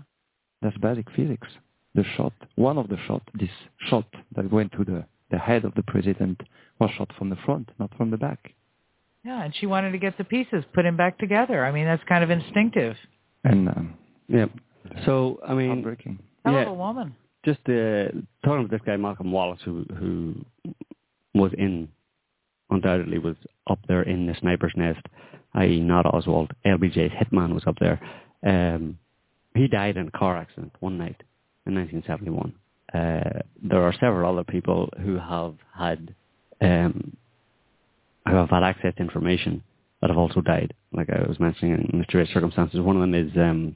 That's basic physics. The shot, one of the shot, this shot that went to the, the head of the president was shot from the front, not from the back. Yeah, and she wanted to get the pieces, put him back together. I mean, that's kind of instinctive. And um, Yeah. So I mean, heartbreaking. Hell Yeah. of a woman. Just uh, talking about this guy Malcolm Wallace, who who was in undoubtedly was up there in the sniper's nest, i.e., not Oswald. LBJ's hitman was up there. Um, he died in a car accident one night in 1971. Uh, there are several other people who have had um, who have had access to information that have also died. Like I was mentioning in mysterious circumstances. One of them is um,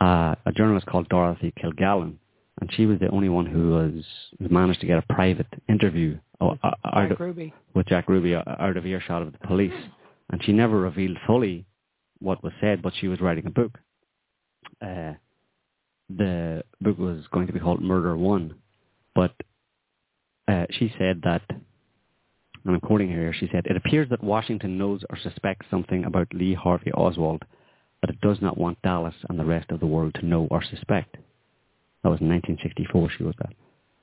uh, a journalist called Dorothy Kilgallen, and she was the only one who was who managed to get a private interview uh, out Jack of, Ruby. with Jack Ruby uh, out of earshot of the police, and she never revealed fully what was said, but she was writing a book. Uh, the book was going to be called Murder One, but uh, she said that, and I'm quoting her here, she said, it appears that Washington knows or suspects something about Lee Harvey Oswald, but it does not want Dallas and the rest of the world to know or suspect. That was in 1964 she wrote that.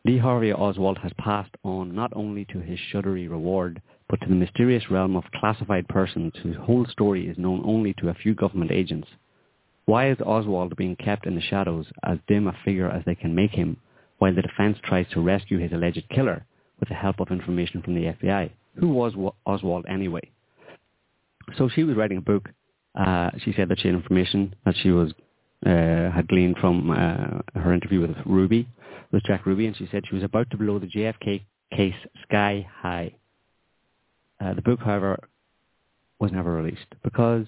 Lee Harvey Oswald has passed on not only to his shuddery reward, but to the mysterious realm of classified persons whose whole story is known only to a few government agents. Why is Oswald being kept in the shadows, as dim a figure as they can make him, while the defense tries to rescue his alleged killer with the help of information from the FBI? Who was Oswald anyway? So she was writing a book. Uh, she said that she had information that she was had gleaned from uh, her interview with Ruby, with Jack Ruby, and she said she was about to blow the JFK case sky high. Uh, the book, however, was never released because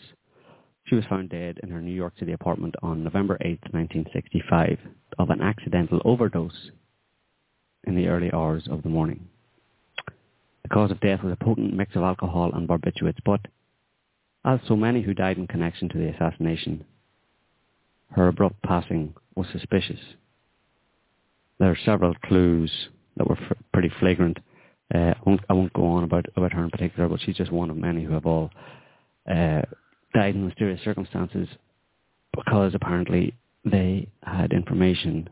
she was found dead in her New York City apartment on November 8, 1965, of an accidental overdose in the early hours of the morning. The cause of death was a potent mix of alcohol and barbiturates, but as so many who died in connection to the assassination, her abrupt passing was suspicious. There are several clues that were f- pretty flagrant. Uh, I, won't, I won't go on about, about her in particular, but she's just one of many who have all uh, died in mysterious circumstances because apparently they had information,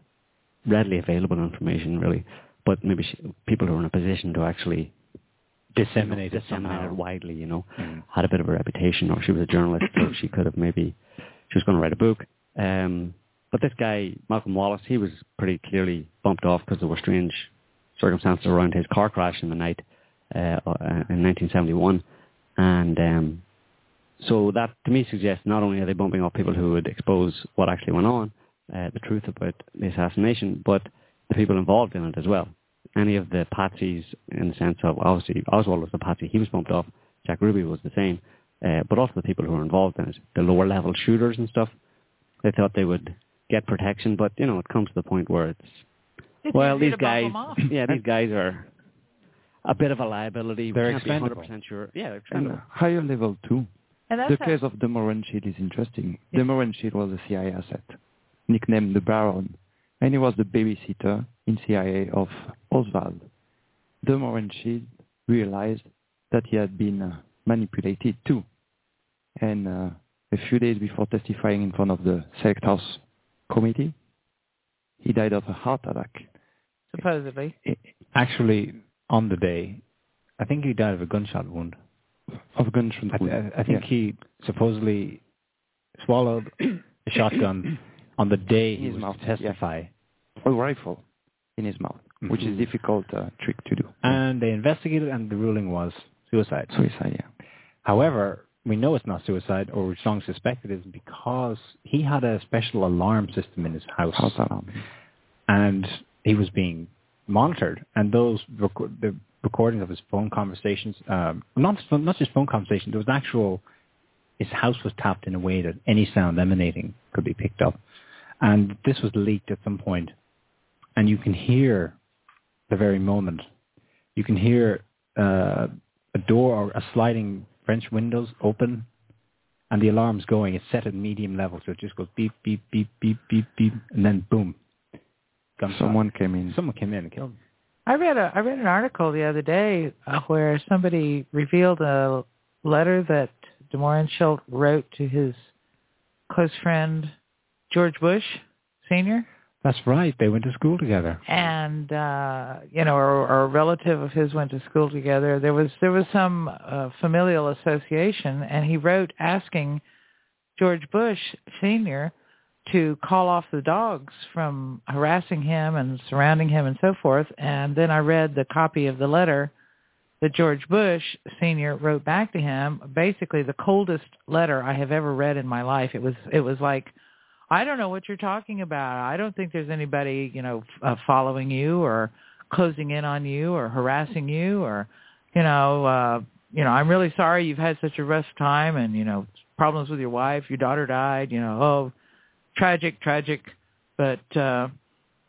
readily available information, really, but maybe she, people who were in a position to actually Disseminate it disseminate somehow. it widely, you know, Mm. had a bit of a reputation, or she was a journalist, so she could have maybe she was going to write a book. Um, but this guy, Malcolm Wallace, he was pretty clearly bumped off because there were strange circumstances around his car crash in the night uh, uh, in 1971, and um, so that to me suggests not only are they bumping off people who would expose what actually went on, uh, the truth about the assassination, but the people involved in it as well. Any of the patsies, in the sense of obviously Oswald was the patsy, he was bumped off. Jack Ruby was the same, uh, but also the people who were involved in it, the lower level shooters and stuff. They thought they would get protection, but you know it comes to the point where it's It's well, these guys, yeah, these guys are a bit of a liability. They're can't be 100% sure. Yeah, they're And higher level too. And that's The how- case of de Mohrenschildt is interesting. Yeah. De Mohrenschildt was a CIA asset, nicknamed the Baron, and he was the babysitter in CIA of Oswald. The Moran Shield realized that he had been uh, manipulated too. And uh, a few days before testifying in front of the Select House Committee, he died of a heart attack. supposedly. Actually, on the day, I think he died of a gunshot wound. Of gunshot I, wound. I, I think Yeah. he supposedly swallowed a [coughs] shotgun on the day he was mouth, to yeah. testify. a rifle in his mouth, which is difficult uh, trick to do. And they investigated, and the ruling was suicide. Suicide, yeah. However, we know it's not suicide, or we strongly suspect it is because he had a special alarm system in his house, and he was being monitored. And those rec- the recordings of his phone conversations, um, not not just phone conversations, there was actual. His house was tapped in a way that any sound emanating could be picked up, and this was leaked at some point. point, and you can hear the very moment. You can hear uh, a door or a sliding French windows open, and the alarm's going. It's set at medium level, so it just goes beep, beep, beep, beep, beep, beep, and then boom. Gunshot. Someone came in. Someone came in and killed him. I read a I read an article the other day uh, where somebody revealed a letter that de Mohrenschildt wrote to his close friend George Bush Senior, That's right. They went to school together. and uh, you know, or, or a relative of his went to school together. There was there was some uh, familial association, and he wrote asking George Bush Senior to call off the dogs from harassing him and surrounding him and so forth. And then I read the copy of the letter that George Bush Senior wrote back to him. Basically, the coldest letter I have ever read in my life. It was it was like, I don't know what you're talking about. I don't think there's anybody you know f- uh, following you or closing in on you or harassing you or you know uh, you know I'm really sorry you've had such a rough time and you know problems with your wife, your daughter died. You know oh tragic, tragic, but uh,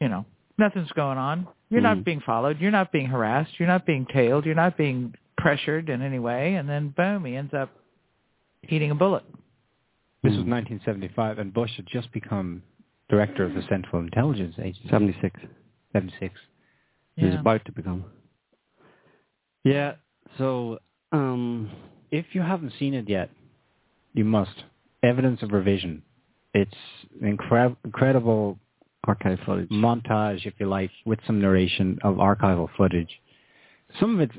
you know, nothing's going on. You're not Mhm. being followed. You're not being harassed. You're not being tailed. You're not being pressured in any way. And then boom, he ends up eating a bullet. This Hmm. was 1975, and Bush had just become director of the Central Intelligence Agency. 76. 76. He's Yeah. about to become. Yeah, so, um, If you haven't seen it yet, you must. Evidence of revision. It's incre- incredible archive footage. montage, if you like, with some narration of archival footage. Some of it,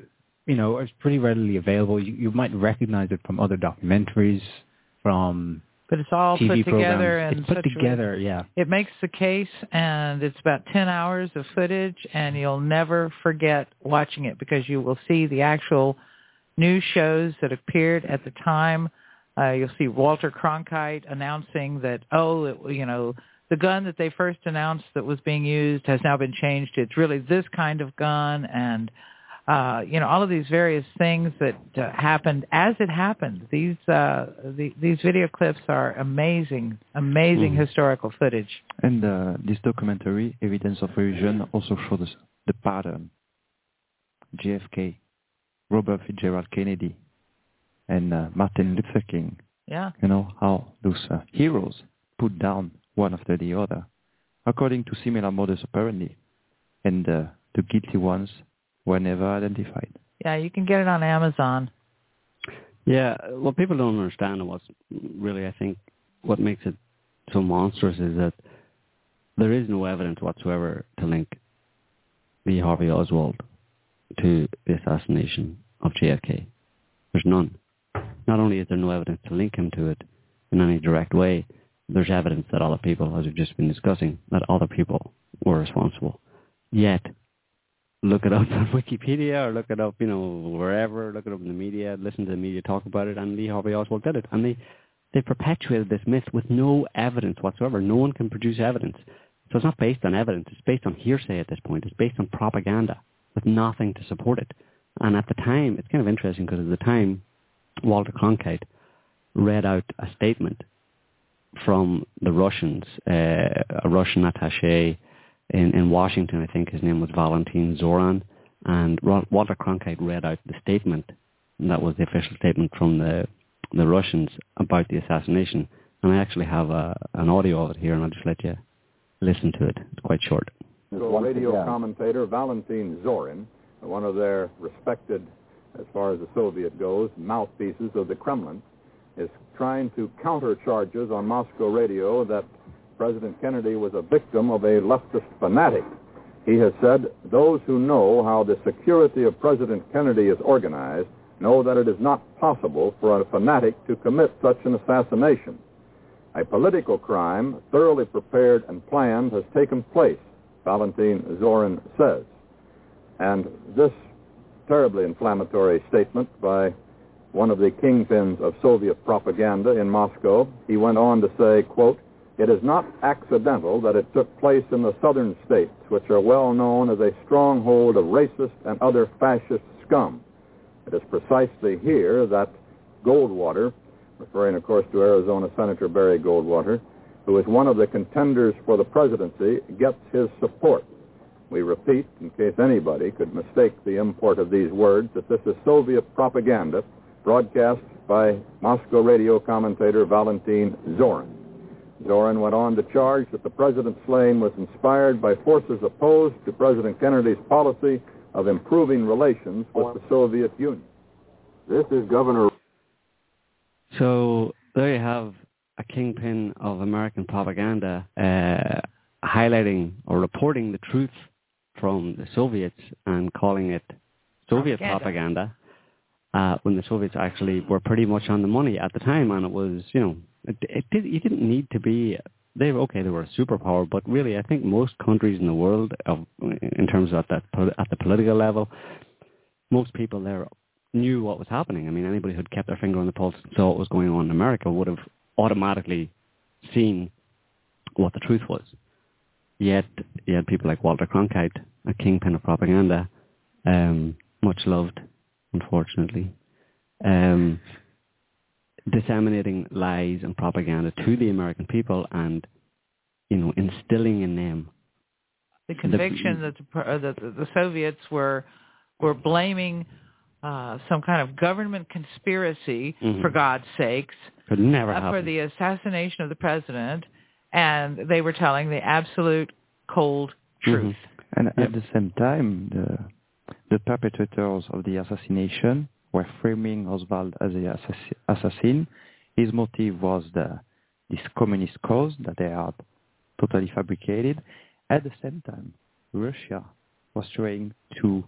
you know, is pretty readily available. You, you might recognize it from other documentaries, from But it's all TV put together programs. and It's put together, yeah. It makes the case, and it's about 10 hours of footage, and you'll never forget watching it because you will see the actual news shows that appeared at the time. Uh, you'll see Walter Cronkite announcing that, oh, it, you know, the gun that they first announced that was being used has now been changed. It's really this kind of gun, and uh, you know, all of these various things that uh, happened as it happened. These uh, the, these video clips are amazing, amazing Mhm. historical footage. And uh, this documentary, Evidence of Revision, also shows the pattern. JFK, Robert Fitzgerald Kennedy, and uh, Martin Luther King. Yeah, You know how those uh, heroes put down one after the other, according to similar models apparently, and uh, the guilty ones were never identified. yeah, you can get it on Amazon. Yeah, what people don't understand and what's really, I think, what makes it so monstrous is that there is no evidence whatsoever to link Lee Harvey Oswald to the assassination of JFK. There's none. Not only is there no evidence to link him to it in any direct way, there's evidence that other people, as we've just been discussing, that other people were responsible. Yet, look it up [laughs] on Wikipedia or look it up, you know, wherever, look it up in the media, listen to the media talk about it, and Lee Harvey Oswald did it. And they, they perpetuated this myth with no evidence whatsoever. No one can produce evidence. So it's not based on evidence. It's based on hearsay at this point. It's based on propaganda with nothing to support it. And at the time, it's kind of interesting because at the time, Walter Cronkite read out a statement from the Russians, uh, a Russian attaché in, in Washington, I think his name was Valentin Zorin, and Walter Cronkite read out the statement, that was the official statement from the the Russians about the assassination. And I actually have a, an audio of it here, and I'll just let you listen to it. It's quite short. Radio commentator Valentin Zorin, one of their respected, as far as the Soviet goes, mouthpieces of the Kremlin, is trying to counter charges on Moscow radio that President Kennedy was a victim of a leftist fanatic. He has said, those who know how the security of President Kennedy is organized know that it is not possible for a fanatic to commit such an assassination. A political crime, thoroughly prepared and planned, has taken place, Valentin Zorin says. And this terribly inflammatory statement by one of the kingpins of Soviet propaganda in Moscow, he went on to say, quote, it is not accidental that it took place in the southern states, which are well known as a stronghold of racist and other fascist scum. It is precisely here that Goldwater, referring of course to Arizona Senator Barry Goldwater, who is one of the contenders for the presidency, gets his support. We repeat, in case anybody could mistake the import of these words, that this is Soviet propaganda broadcast by Moscow radio commentator Valentin Zorin. Zorin went on to charge that the president's slaying was inspired by forces opposed to President Kennedy's policy of improving relations with the Soviet Union. This is Governor. So there you have a kingpin of American propaganda uh, highlighting or reporting the truth from the Soviets and calling it Soviet propaganda, propaganda uh, when the Soviets actually were pretty much on the money at the time, and it was you know it, it did, you didn't need to be. They were okay. They were a superpower, but really, I think most countries in the world, of, in terms of that at the political level, most people there knew what was happening. I mean, anybody who'd kept their finger on the pulse and saw what was going on in America would have automatically seen what the truth was. Yet, you had people like Walter Cronkite, a kingpin of propaganda, um, much loved, unfortunately. Um, disseminating lies and propaganda to the American people and, you know, instilling in them the conviction the, that, the, uh, that the Soviets were were blaming uh, some kind of government conspiracy, mm-hmm. for God's sakes, Could never uh, for the assassination of the president, and they were telling the absolute cold mm-hmm. truth. Mm-hmm. And yep. at the same time, the the perpetrators of the assassination were framing Oswald as the assassin. His motive was the, this communist cause that they had totally fabricated. At the same time, Russia was trying to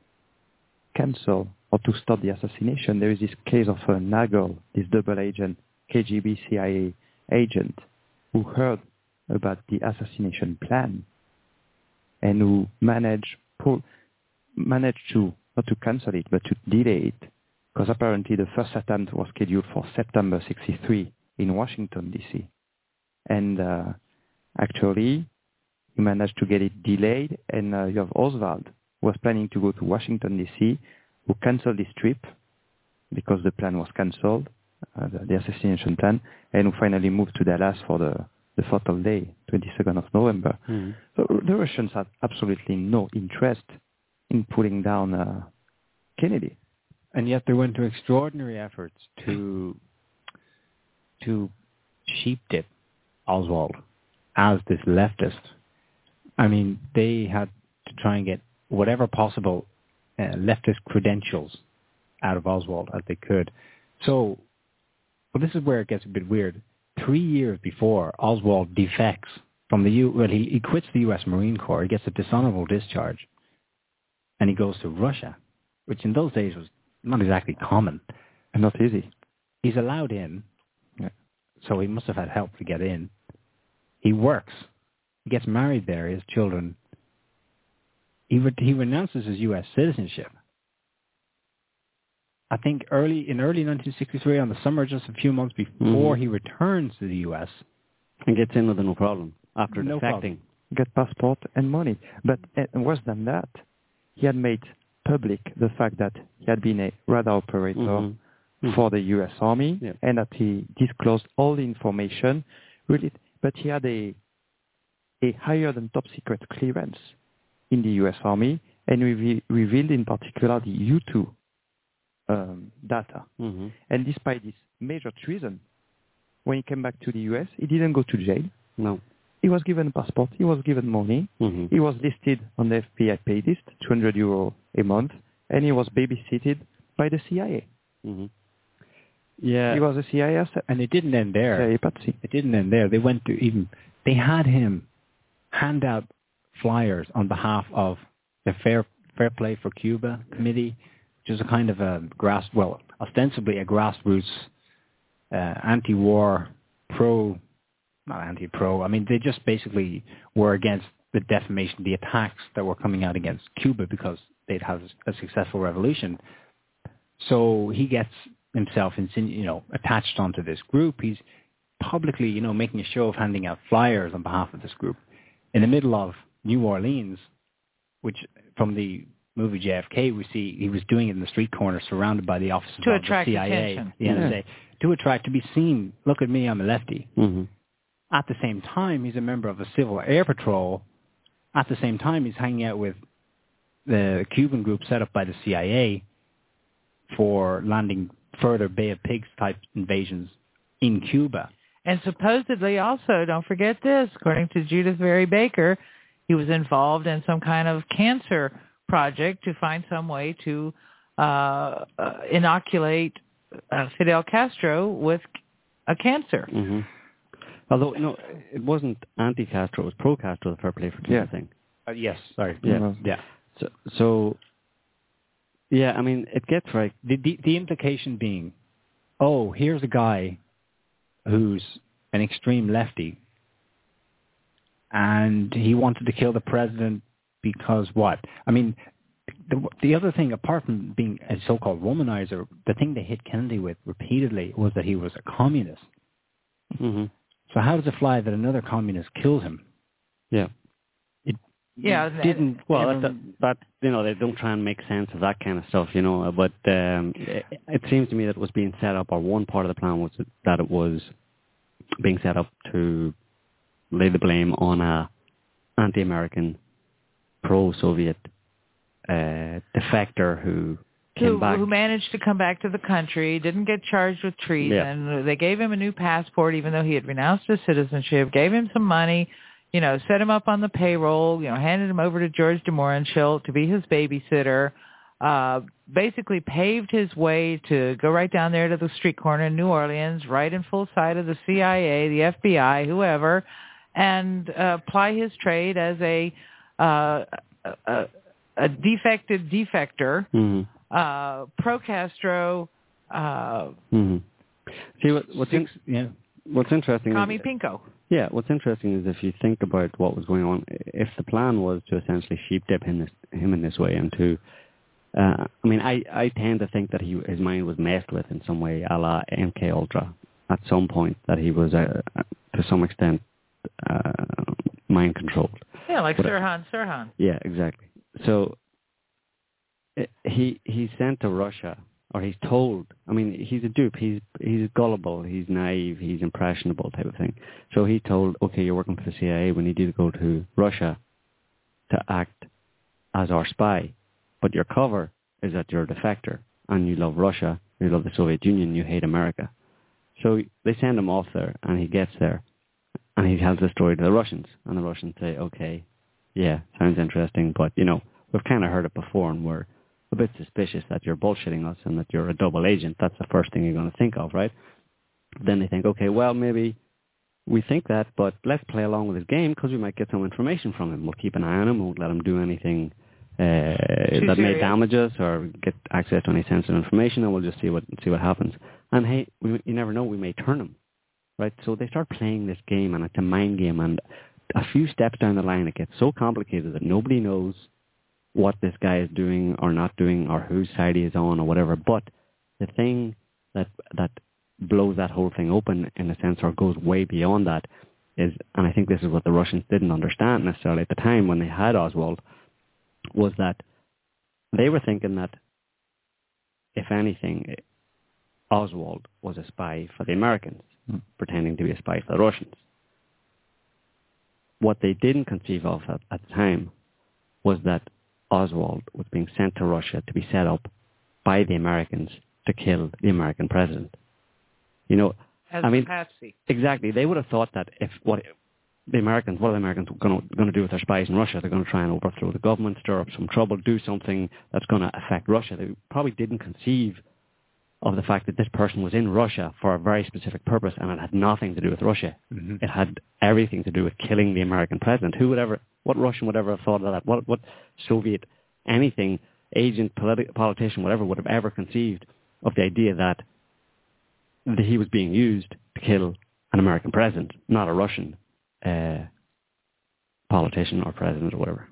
cancel or to stop the assassination. There is this case of uh, Nagell, this double agent, KGB CIA agent, who heard about the assassination plan and who managed, managed to, not to cancel it, but to delay it because apparently the first attempt was scheduled for September 63 in Washington, D.C. And uh, actually, he managed to get it delayed, and uh, you have Oswald, who was planning to go to Washington, D.C., who canceled his trip because the plan was canceled, uh, the, the, assassination plan, and who finally moved to Dallas for the, the fatal day, 22nd of November. Mm-hmm. So the Russians had absolutely no interest in pulling down uh, Kennedy and yet they went to extraordinary efforts to to sheep dip Oswald as this leftist. I mean, they had to try and get whatever possible uh, leftist credentials out of Oswald as they could. So, well, this is where it gets a bit weird. Three years before Oswald defects from the U, well, he, he quits the U.S. Marine Corps. He gets a dishonorable discharge, and he goes to Russia, which in those days was not exactly common and not easy. He's allowed in, yeah. so he must have had help to get in. He works. He gets married there. His children. he re- he renounces his U.S. citizenship. I think early in early 1963, on the summer, just a few months before Mhm. he returns to the U.S. And gets in with no problem after No defecting. problem. Get passport and money. But uh, worse than that, he had made public the fact that he had been a radar operator Mhm. Mhm. for the U.S. Army Yeah. and that he disclosed all the information. Really, but he had a a higher than top secret clearance in the U.S. Army and reve- revealed in particular the U2 um, data. Mhm. And despite this major treason, when he came back to the U.S., he didn't go to jail. No. He was given a passport. He was given money. Mhm. He was listed on the FBI pay list, 200 euro a month, and he was babysitted by the CIA. Mhm. Yeah. He was a CIA asset. And it didn't end there. CIA patsy. It didn't end there. They went to even they had him hand out flyers on behalf of the Fair Fair Play for Cuba committee, which is a kind of a grass well, ostensibly a grassroots uh, anti-war pro not anti-pro. I mean, they just basically were against the defamation, the attacks that were coming out against Cuba because they'd have a successful revolution. So he gets himself, you know, attached onto this group. He's publicly, you know, making a show of handing out flyers on behalf of this group in the middle of New Orleans, which from the movie JFK we see he was doing it in the street corner, surrounded by the officers To of attract the CIA, attention. the NSA, to attract to be seen. Look at me, I'm a lefty. Mhm. At the same time, he's a member of the Civil Air Patrol. At the same time, he's hanging out with the Cuban group set up by the CIA for landing further Bay of Pigs type invasions in Cuba. And supposedly also, don't forget this, according to Judyth Vary Baker, he was involved in some kind of cancer project to find some way to uh, uh, inoculate uh, Fidel Castro with a cancer. Mhm. Although no, it wasn't anti-Castro; it was pro-Castro. The Fair Play for Cuba Yeah. thing. Uh, yes, sorry. Yeah. Yeah. So, so yeah, I mean, it gets right. The, the, the implication being, oh, here's a guy who's an extreme lefty, and he wanted to kill the president because what? I mean, the, the other thing, apart from being a so-called womanizer, the thing they hit Kennedy with repeatedly was that he was a communist. hmm So how does it fly that another communist kills him? Yeah. Yeah, didn't. Well, that, that you know they don't try and make sense of that kind of stuff, you know. But um, it, it seems to me that it was being set up, or one part of the plan was that it was being set up to lay the blame on a anti-American, pro-Soviet uh, defector who Who, who managed to come back to the country, didn't get charged with treason. They gave him a new passport even though he had renounced his citizenship, gave him some money, you know, set him up on the payroll, you know, handed him over to George de Mohrenschildt to be his babysitter, uh, basically paved his way to go right down there to the street corner in New Orleans, right in full sight of the CIA, the FBI, whoever, and uh, ply his trade as a, uh, a, a, a defected defector hmm uh, pro-Castro, uh, hmm See what, what's in, Six, yeah. What's interesting. Commie is, Pinko. Yeah, what's interesting is if you think about what was going on, if the plan was to essentially sheep dip him, this, him in this way and to, uh, I mean, I, I tend to think that he his mind was messed with in some way, a la MK Ultra, at some point that he was uh, to some extent uh, mind controlled. Yeah, like What- Sirhan Sirhan. Yeah, exactly. So uh, he he's sent to Russia, or he's told. I mean, he's a dupe. He's he's gullible. He's naive. He's impressionable, type of thing. So he told, okay, you're working for the CIA. We need you to go to Russia to act as our spy, but your cover is that you're a defector and you love Russia, you love the Soviet Union, you hate America. So they send him off there, and he gets there, and he tells the story to the Russians, and the Russians say, okay, yeah, sounds interesting, but you know, we've kind of heard it before, and we're a bit suspicious that you're bullshitting us and that you're a double agent. That's the first thing you're going to think of, right? Then they think, okay, well, maybe we think that, but let's play along with his game because we might get some information from him. We'll keep an eye on him. We won't let him do anything uh, that may damage us or get access to any sensitive information, and we'll just see what see what happens. And hey, we, you never know, we may turn him, right? So they start playing this game, and it's a mind game. And a few steps down the line, it gets so complicated that nobody knows what this guy is doing or not doing or whose side he is on or whatever. But the thing that that blows that whole thing open in a sense or goes way beyond that is, and I think this is what the Russians didn't understand necessarily at the time when they had Oswald, was that they were thinking that if anything, Oswald was a spy for the Americans, Mm. pretending to be a spy for the Russians. What they didn't conceive of at, at the time was that Oswald was being sent to Russia to be set up by the Americans to kill the American president. You know, As I mean, patsy. exactly. They would have thought that if what the Americans, what are the Americans going to, going to do with their spies in Russia? They're going to try and overthrow the government, stir up some trouble, do something that's going to affect Russia. They probably didn't conceive of the fact that this person was in Russia for a very specific purpose and it had nothing to do with Russia. Mm-hmm. It had everything to do with killing the American president. Who would ever, what Russian would ever have thought of that? What, what Soviet, anything, agent, politi- politician, whatever, would have ever conceived of the idea that, that he was being used to kill an American president, not a Russian uh, politician or president or whatever.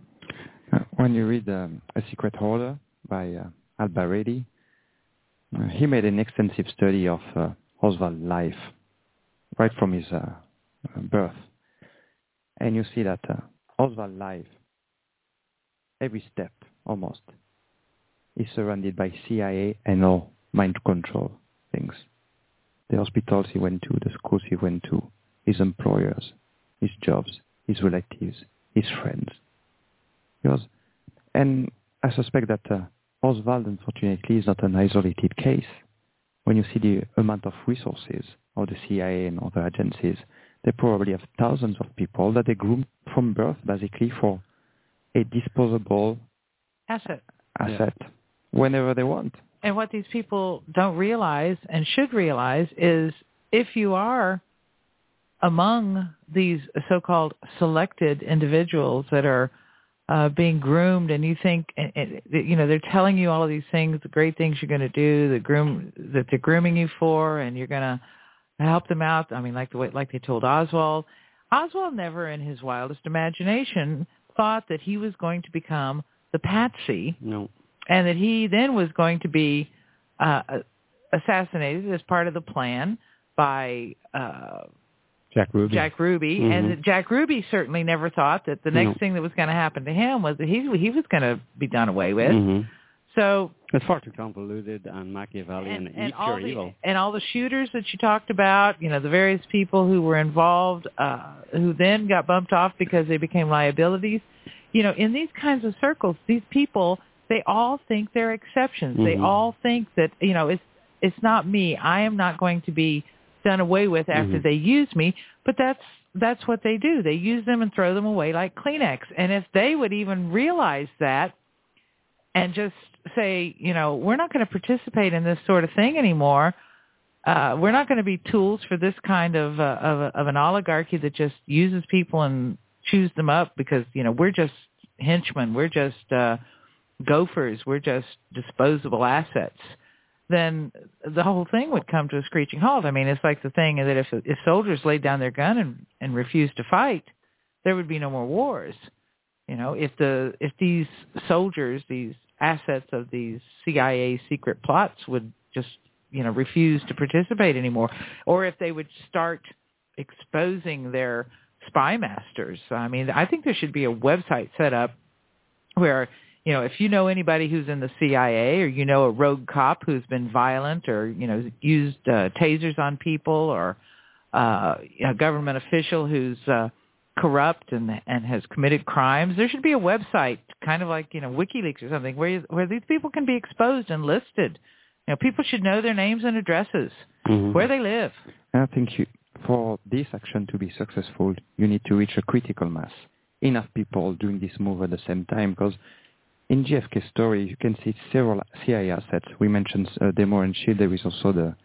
Uh, when you read um, A Secret Order by uh, Albarelli, he made an extensive study of uh, Oswald's life right from his uh, birth. And you see that uh, Oswald's life, every step almost, is surrounded by CIA and all mind control things. The hospitals he went to, the schools he went to, his employers, his jobs, his relatives, his friends. Because, and I suspect that uh, Oswald, unfortunately, is not an isolated case. When you see the amount of resources of the CIA and other agencies, they probably have thousands of people that they groom from birth, basically, for a disposable Asset. asset whenever they want. And what these people don't realize and should realize is if you are among these so-called selected individuals that are uh, being groomed and you think, and, and, you know, they're telling you all of these things, the great things you're going to do, the groom, that they're grooming you for and you're going to help them out. I mean, like the way, like they told Oswald. Oswald never in his wildest imagination thought that he was going to become the patsy No. and that he then was going to be uh, assassinated as part of the plan by uh, Jack Ruby. Jack Ruby, Mhm. and Jack Ruby certainly never thought that the next No. thing that was going to happen to him was that he he was going to be done away with. hmm So It's far too convoluted and Machiavellian and, all pure the, evil. and all the shooters that you talked about, you know, the various people who were involved, uh, who then got bumped off because they became liabilities. You know, in these kinds of circles, these people, they all think they're exceptions. They Mhm. all think that, you know, it's it's not me. I am not going to be done away with after Mhm. they use me. But that's that's what they do. They use them and throw them away like Kleenex. And if they would even realize that and just say, you know, we're not going to participate in this sort of thing anymore. Uh, we're not going to be tools for this kind of, uh, of, of an oligarchy that just uses people and chews them up because, you know, we're just henchmen. We're just uh, gophers. We're just disposable assets. Then the whole thing would come to a screeching halt. I mean, it's like the thing that if, if soldiers laid down their gun and, and refused to fight, there would be no more wars. You know, if the if these soldiers, these assets of these CIA secret plots would just, you know, refuse to participate anymore, or if they would start exposing their spy masters. I mean, I think there should be a website set up where, you know, if you know anybody who's in the CIA or you know a rogue cop who's been violent or, you know, used uh, tasers on people or uh, a government official who's uh, corrupt and and has committed crimes, there should be a website, kind of like you know WikiLeaks or something, where where these people can be exposed and listed. You know, people should know their names and addresses, Mhm. where they live. I think you, for this action to be successful, you need to reach a critical mass. Enough people doing this move at the same time, because in JFK story, you can see several CIA assets. We mentioned uh, De Mohrenschildt. There is also the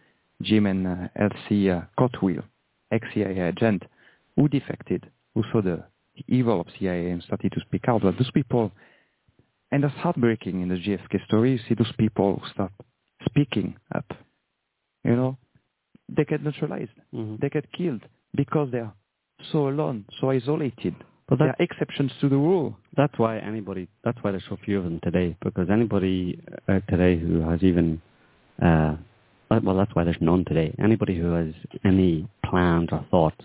Jim and uh, Elsie uh, Cotwheel, ex-CIA agent, who defected, who saw the evil of CIA and started to speak out. But those people, and that's heartbreaking in the JFK story. You see those people who start speaking up. You know, they get neutralized Mhm. they get killed because they are so alone, so isolated. But there are exceptions to the rule. That's why anybody. That's why there's so few of them today. Because anybody uh, today who has even, uh, well, that's why there's none today. Anybody who has any plans or thoughts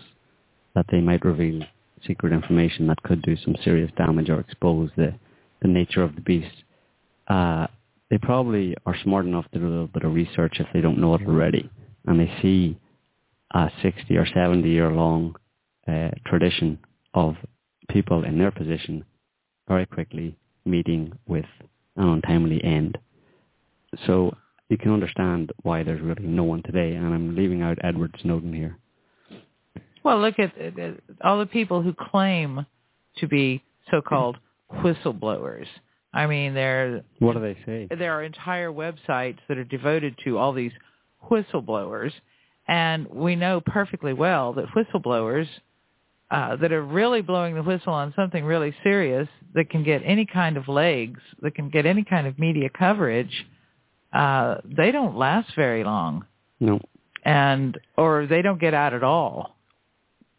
that they might reveal secret information that could do some serious damage or expose the the nature of the beast, uh, they probably are smart enough to do a little bit of research if they don't know it already, and they see a 60 or 70 year long uh, tradition of people in their position very quickly meeting with an untimely end. So you can understand why there's really no one today, and I'm leaving out Edward Snowden here. Well, look at, at at all the people who claim to be so-called whistleblowers. I mean, there What do they say? there are entire websites that are devoted to all these whistleblowers, and we know perfectly well that whistleblowers uh, that are really blowing the whistle on something really serious that can get any kind of legs, that can get any kind of media coverage, uh, they don't last very long, No. and or they don't get out at all.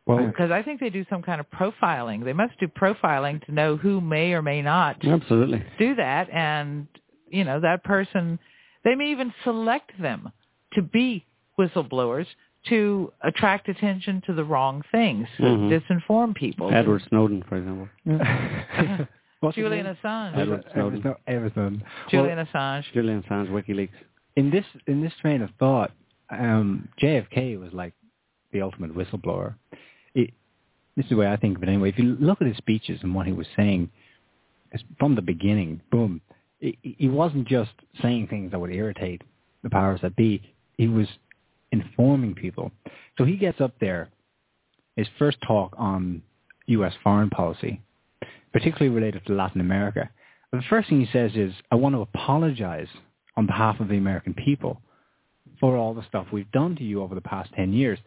Well, Because I think they do some kind of profiling. They must do profiling to know who may or may not Absolutely. do that and you know that person they may even select them to be whistleblowers to attract attention to the wrong things to Mhm. disinform people Edward Snowden, for example. [laughs] What's his julian assange Edward Snowden. Edward, Edward Snowden. julian assange Julian Assange, WikiLeaks. in this in this train of thought, um, JFK was like the ultimate whistleblower. It, this is the way I think of it anyway. If you look at his speeches and what he was saying, from the beginning, boom, he, he wasn't just saying things that would irritate the powers that be. He was informing people. So he gets up there, his first talk on U.S. foreign policy, particularly related to Latin America. The first thing he says is, I want to apologize on behalf of the American people for all the stuff we've done to you over the past 10 years.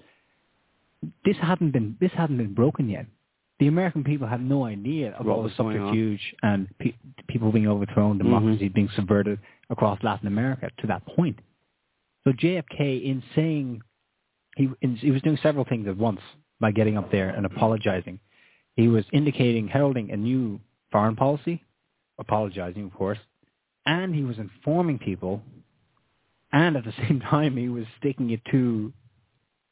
This hadn't been, this hadn't been broken yet. The American people had no idea of What all the subterfuge and pe- people being overthrown, democracy being subverted across Latin America to that point. So JFK, in saying he, in, he was doing several things at once by getting up there and apologizing. He was indicating, heralding a new foreign policy, apologizing, of course, and he was informing people, and at the [laughs] same time he was sticking it to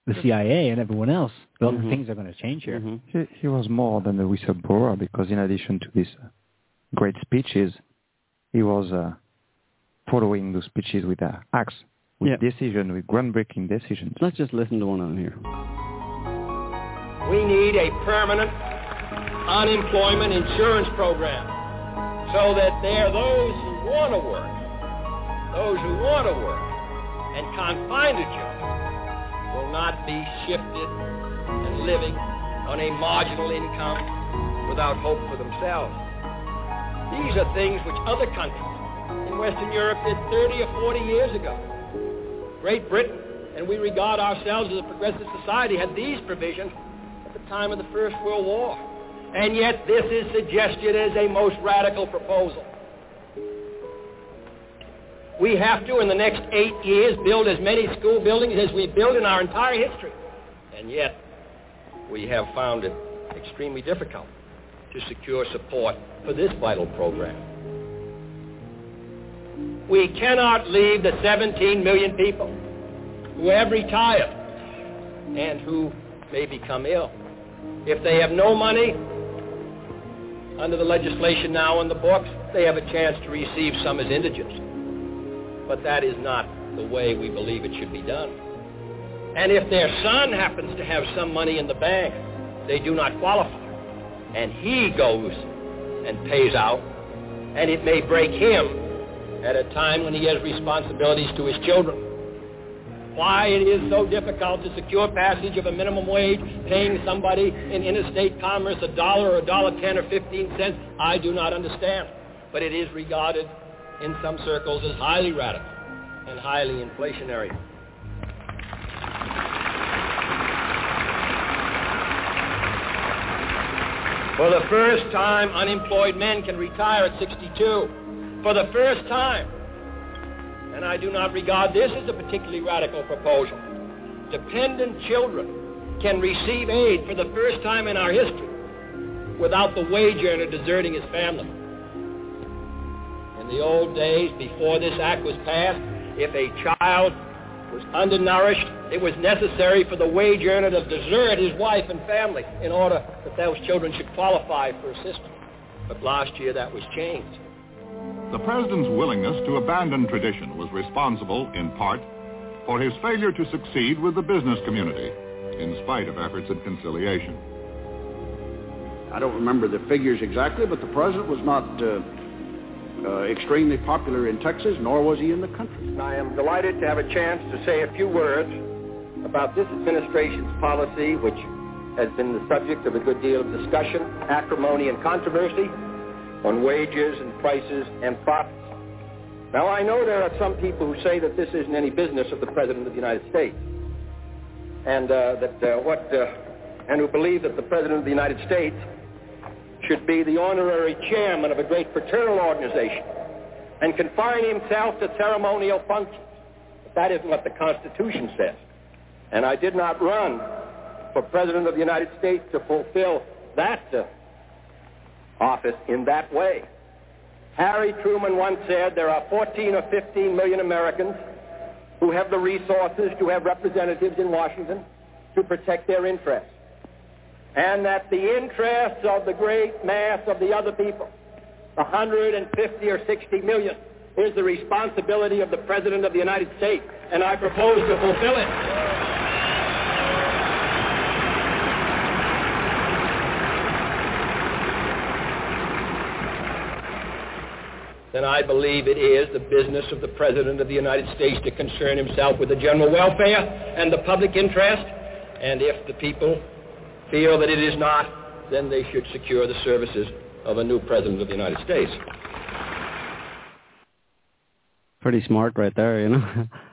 the CIA and everyone else. Well, Mhm. things are going to change here. Mhm. he, he was more than a whistleblower because in addition to these uh, great speeches, he was uh, following those speeches with uh, acts, with Yeah. decision, with groundbreaking decisions. Let's just listen to one on here. We need a permanent unemployment insurance program so that there are those who want to work, those who want to work and can't find a job will not be shifted and living on a marginal income without hope for themselves. These are things which other countries in Western Europe did 30 or 40 years ago. Great Britain, and we regard ourselves as a progressive society, had these provisions at the time of the First World War. And yet this is suggested as a most radical proposal. We have to, in the next eight years, build as many school buildings as we built in our entire history. And yet, we have found it extremely difficult to secure support for this vital program. We cannot leave the 17 million people who have retired and who may become ill. If they have no money, under the legislation now on the books, they have a chance to receive some as indigents. But that is not the way we believe it should be done. And if their son happens to have some money in the bank, they do not qualify. And he goes and pays out, and it may break him at a time when he has responsibilities to his children. Why it is so difficult to secure passage of a minimum wage, paying somebody in interstate commerce a dollar or a dollar ten or fifteen cents, I do not understand. But it is regarded in some circles as highly radical and highly inflationary. For the first time, unemployed men can retire at 62. For the first time. And I do not regard this as a particularly radical proposal. Dependent children can receive aid for the first time in our history without the wage earner deserting his family. In the old days, before this act was passed, if a child was undernourished, it was necessary for the wage earner to desert his wife and family in order that those children should qualify for assistance. But last year that was changed. The president's willingness to abandon tradition was responsible, in part, for his failure to succeed with the business community, in spite of efforts at conciliation. I don't remember the figures exactly, but the president was not uh, uh, extremely popular in Texas, nor was he in the country. I am delighted to have a chance to say a few words about this administration's policy, which has been the subject of a good deal of discussion, acrimony, and controversy on wages and prices and profits. Now, I know there are some people who say that this isn't any business of the President of the United States, and uh, that uh, what, uh, and who believe that the President of the United States should be the honorary chairman of a great fraternal organization and confine himself to ceremonial functions. But that isn't what the Constitution says. And I did not run for President of the United States to fulfill that uh, office in that way. Harry Truman once said there are 14 or 15 million Americans who have the resources to have representatives in Washington to protect their interests. And that the interests of the great mass of the other people, 150 or 60 million, is the responsibility of the President of the United States. And I propose to fulfill it. Then I believe it is the business of the President of the United States to concern himself with the general welfare and the public interest. And if the people feel that it is not, then they should secure the services of a new President of the United States. Pretty smart right there, you know. [laughs]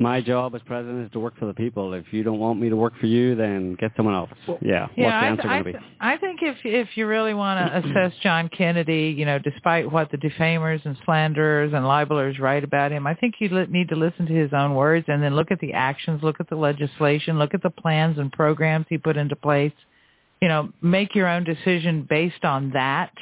my job as president is to work for the people. If you don't want me to work for you, then get someone else. Yeah. Yeah, What's the I, answer I, going to be? I think if if you really want [clears throat] to assess John Kennedy, you know, despite what the defamers and slanderers and libelers write about him, I think you li- need to listen to his own words and then look at the actions, look at the legislation, look at the plans and programs he put into place. You know, make your own decision based on that.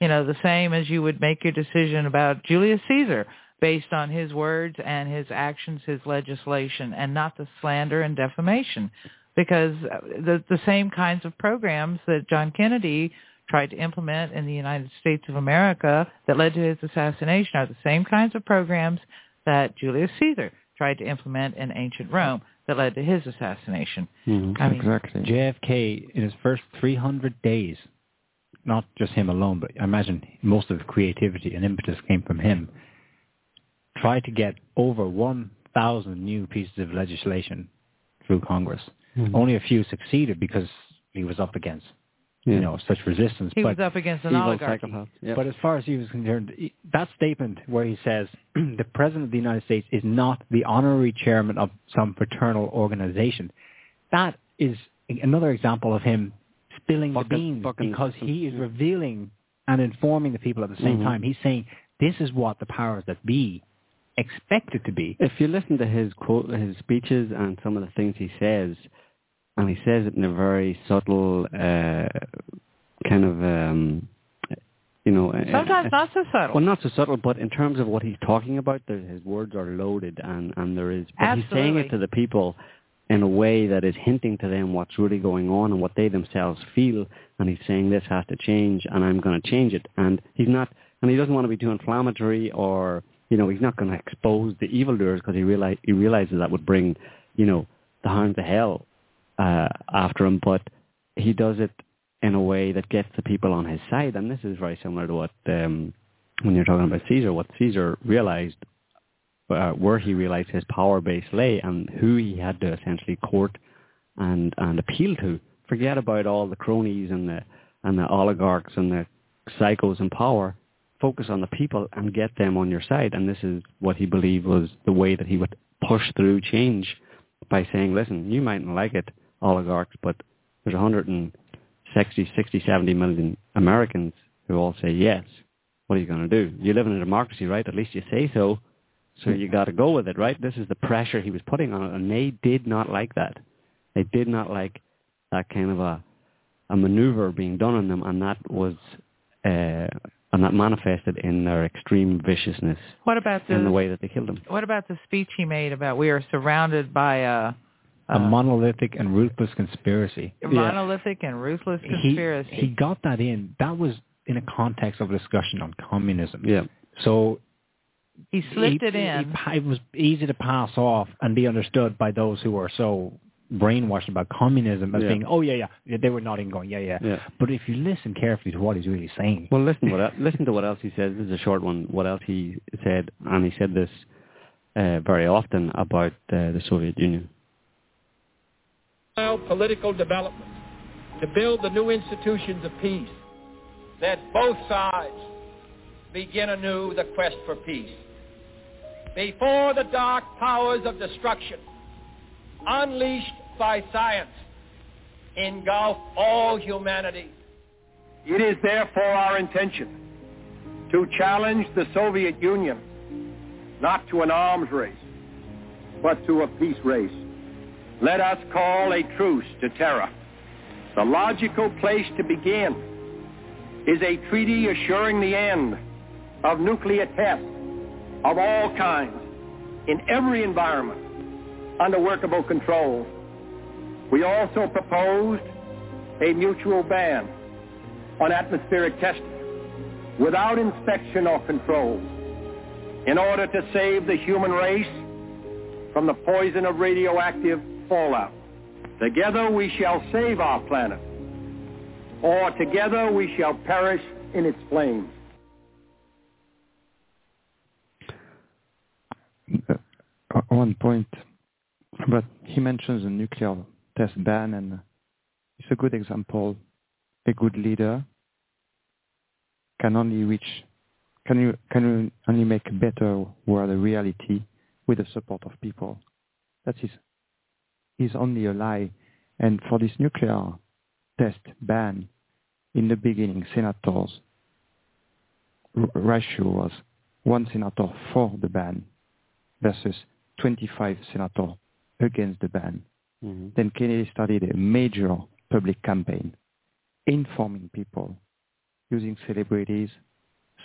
You know, the same as you would make your decision about Julius Caesar based on his words and his actions, his legislation, and not the slander and defamation. Because the, the same kinds of programs that John Kennedy tried to implement in the United States of America that led to his assassination are the same kinds of programs that Julius Caesar tried to implement in ancient Rome that led to his assassination. Mhm, I mean, exactly. JFK in his first 300 days, not just him alone, but I imagine most of the creativity and impetus came from him, tried to get over 1,000 new pieces of legislation through Congress. Mhm. Only a few succeeded because he was up against, Yeah. you know, such resistance. he but, was up against an Evil oligarchy. Yep. but as far as he was concerned, that statement where he says [clears throat] the President of the United States is not the honorary chairman of some fraternal organization, that is another example of him spilling Fucking- the beans fucking- because he is [laughs] revealing and informing the people at the same Mhm. time. He's saying this is what the powers that be expect it to be. if you listen to his quote, his speeches and some of the things he says, and he says it in a very subtle uh, kind of, um, you know, uh, Sometimes uh, not so subtle. Well, not so subtle, but in terms of what he's talking about, there, his words are loaded, and and there is. But he's saying it to the people in a way that is hinting to them what's really going on and what they themselves feel, and he's saying this has to change, and I'm going to change it, and he's not, and he doesn't want to be too inflammatory or. You know, he's not going to expose the evildoers because he realize he realizes that would bring, you know, the hounds of hell uh, after him. But he does it in a way that gets the people on his side, and this is very similar to what um, when you're talking about Caesar, what Caesar realized, uh, where he realized his power base lay, and who he had to essentially court and and appeal to. Forget about all the cronies and the and the oligarchs and the psychos in power. Focus on the people and get them on your side. And this is what he believed was the way that he would push through change by saying, listen, you mightn't like it, oligarchs, but there's 160, 60, 70 million Americans who all say yes. What are you going to do? You live in a democracy, right? At least you say so. So you got to go with it, right? This is the pressure he was putting on it, and they did not like that. They did not like that kind of a a maneuver being done on them, and that was uh, and that manifested in their extreme viciousness What about the in the way that they killed them. What about the speech he made about we are surrounded by a, A monolithic and ruthless conspiracy. a monolithic and ruthless conspiracy? He, he got that in. That was in a context of a discussion on communism. Yeah. So He slipped he- it in. he it was easy to pass off and be understood by those who were so brainwashed about communism as Yeah. being, oh yeah, yeah, yeah, they were nodding, going, yeah, yeah. Yeah. But if you listen carefully to what he's really saying, Well, listen what [laughs] listen to what else he says. This is a short one. What else he said, and he said this uh, very often about uh, the Soviet Union. allow political development to build the new institutions of peace, that both sides begin anew the quest for peace. Before the dark powers of destruction, unleashed by science, engulf all humanity. It is therefore our intention to challenge the Soviet Union not to an arms race, but to a peace race. Let us call a truce to terror. The logical place to begin is a treaty assuring the end of nuclear tests of all kinds in every environment under workable control. We also proposed a mutual ban on atmospheric testing without inspection or control in order to save the human race from the poison of radioactive fallout. Together we shall save our planet, or together we shall perish in its flames. uh, one point, but he mentions a nuclear test ban, and it's a good example. A good leader can only reach, can you can you only make a better world a reality with the support of people. That is, is only a lie. And for this nuclear test ban, in the beginning, senators ratio was one senator for the ban versus 25 senators against the ban. Mm-hmm. Then Kennedy started a major public campaign informing people, using celebrities,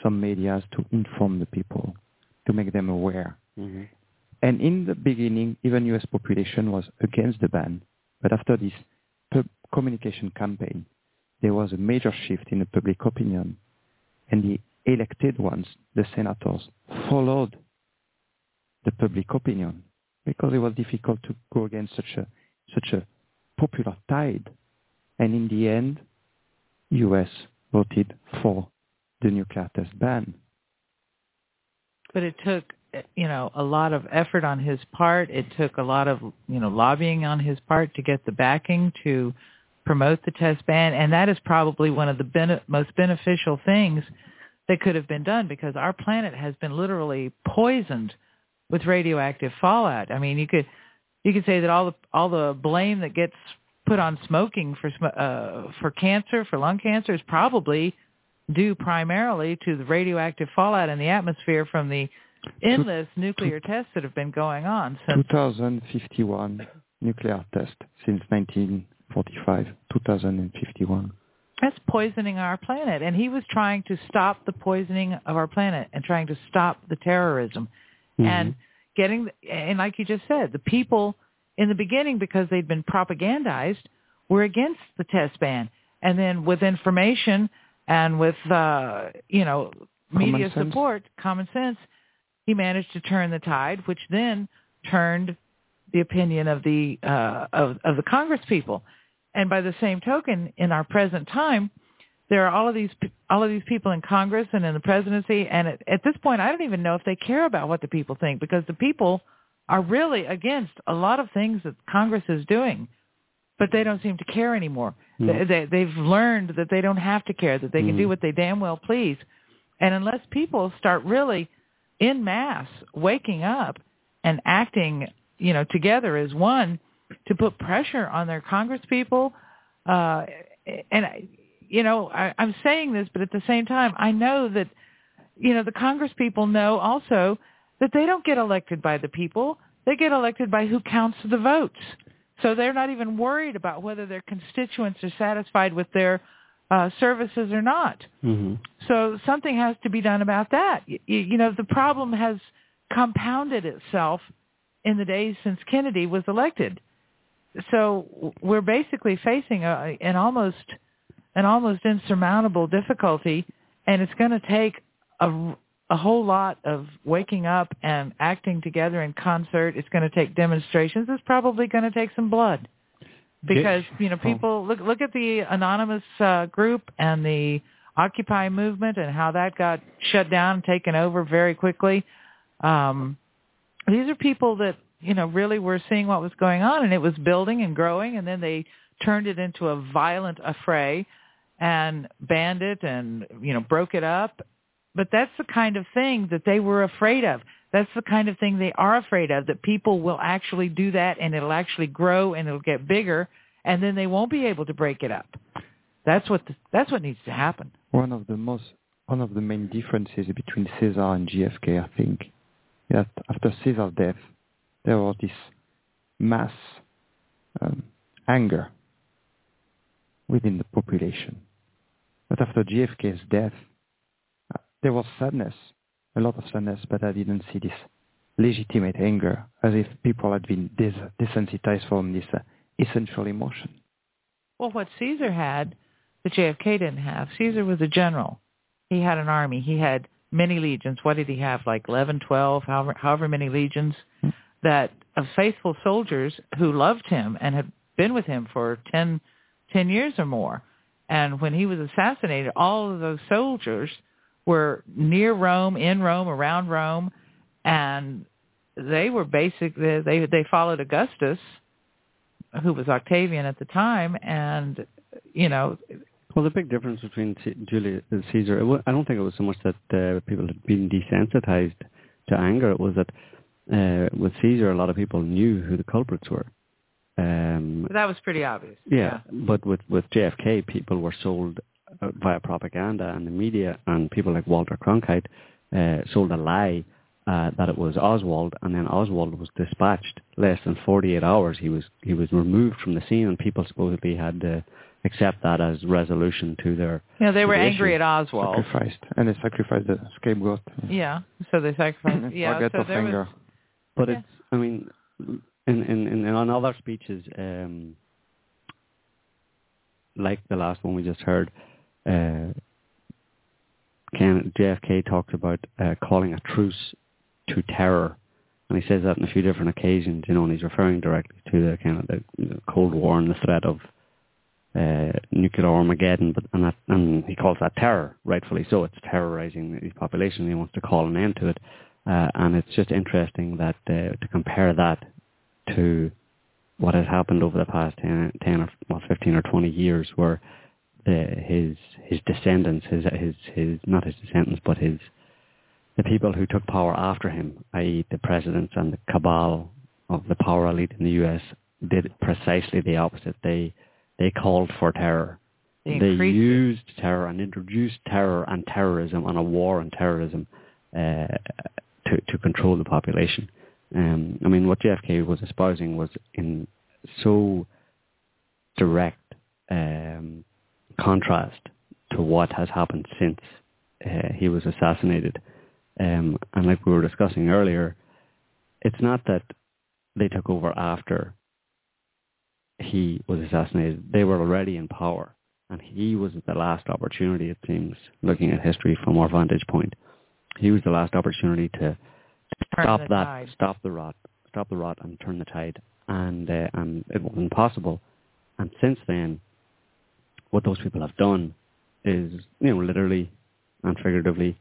some medias to inform the people, to make them aware. Mm-hmm. And in the beginning, even U.S. population was against the ban. But after this pub- communication campaign, there was a major shift in the public opinion. And the elected ones, the senators, followed the public opinion because it was difficult to go against such a, such a popular tide. And in the end, U.S. voted for the nuclear test ban. but it took you know a lot of effort on his part it took a lot of you know lobbying on his part to get the backing to promote the test ban and that is probably one of the bene- most beneficial things that could have been done because our planet has been literally poisoned with radioactive fallout i mean you could you could say that all the all the blame that gets put on smoking for sm- uh for cancer for lung cancer is probably due primarily to the radioactive fallout in the atmosphere from the endless nuclear tests that have been going on since 2051 nuclear test since 1945, 2051. that's poisoning our planet and he was trying to stop the poisoning of our planet and trying to stop the terrorism. And getting and like you just said the people in the beginning because they'd been propagandized were against the test ban and then with information and with uh you know Common media sense. support common sense he managed to turn the tide which then turned the opinion of the uh of of the congress people and by the same token in our present time there are all of these pe- all of these people in Congress and in the presidency, and at, at this point, I don't even know if they care about what the people think because the people are really against a lot of things that Congress is doing, but they don't seem to care anymore. No. They, they, they've learned that they don't have to care, that they can do Mhm. what they damn well please, and unless people start really in mass waking up and acting, you know, together as one to put pressure on their Congress people, uh, and I- you know, I, I'm saying this, but at the same time, I know that, you know, the Congress people know also that they don't get elected by the people; they get elected by who counts the votes. So they're not even worried about whether their constituents are satisfied with their uh, services or not. hmm So something has to be done about that. You, you know, the problem has compounded itself in the days since Kennedy was elected. So we're basically facing a, an almost an almost insurmountable difficulty, and it's going to take a, a whole lot of waking up and acting together in concert. It's going to take demonstrations. It's probably going to take some blood because you know people look look at the anonymous uh, group and the Occupy movement and how that got shut down and taken over very quickly. Um, these are people that you know really were seeing what was going on and it was building and growing, and then they turned it into a violent affray and banned it and you know broke it up. But that's the kind of thing that they were afraid of. That's the kind of thing they are afraid of, that people will actually do that and it'll actually grow and it'll get bigger and then they won't be able to break it up. That's what the, that's what needs to happen. One of the most one of the main differences between Caesar and JFK, I think, that after Caesar's death, there was this mass um, anger within the population. But after JFK's death, there was sadness, a lot of sadness, but I didn't see this legitimate anger, as if people had been des- desensitized from this uh, essential emotion. Well, what Caesar had, that JFK didn't have. Caesar was a general. He had an army. He had many legions. What did he have? Like 11, 12, however, however many legions that of faithful soldiers who loved him and had been with him for 10, 10 years or more. And when he was assassinated, all of those soldiers were near Rome, in Rome, around Rome, and they were basically they they followed Augustus, who was Octavian at the time, and you know Well, the big difference between C- Julius and Caesar, it wa- I don't think it was so much that uh, people had been desensitized to anger. It was that uh, with Caesar, a lot of people knew who the culprits were. Um, that was pretty obvious. yeah, but with with JFK, people were sold uh, via propaganda and the media, and people like Walter Cronkite uh, sold a lie uh, that it was Oswald, and then Oswald was dispatched less than 48 hours. He was he was removed from the scene, and people supposedly had to accept that as resolution to their. You know, they were angry issue. at Oswald. Sacrificed, and they sacrificed the scapegoat. Yeah, so they sacrificed. [laughs] yeah, Forget so of there anger. was. But Yeah. it's, I mean, in, in, in, on other speeches, um, like the last one we just heard, uh, Ken, JFK talks about uh, calling a truce to terror. And he says that on a few different occasions, you know, and he's referring directly to the kind of the, Cold War and the threat of uh, nuclear Armageddon, but and, that, and he calls that terror, rightfully so. It's terrorizing the population. He wants to call an end to it, uh, and it's just interesting that uh, to compare that to what has happened over the past 10, 10 or well, 15 or 20 years, where the, his his descendants, his his his not his descendants, but his the people who took power after him, i.e., the presidents and the cabal of the power elite in the U.S., did precisely the opposite. They they called for terror. They They increased it. used terror and introduced terror and terrorism and a war on terrorism uh, to to control the population. Um, I mean, what JFK was espousing was in so direct um, contrast to what has happened since uh, he was assassinated. Um, and like we were discussing earlier, it's not that they took over after he was assassinated. They were already in power, and he was the last opportunity, it seems, looking at history from our vantage point. He was the last opportunity to, stop the that, tide. stop the rot, stop the rot, and turn the tide. And uh, and it wasn't possible. And since then, what those people have done is, you know, literally and figuratively,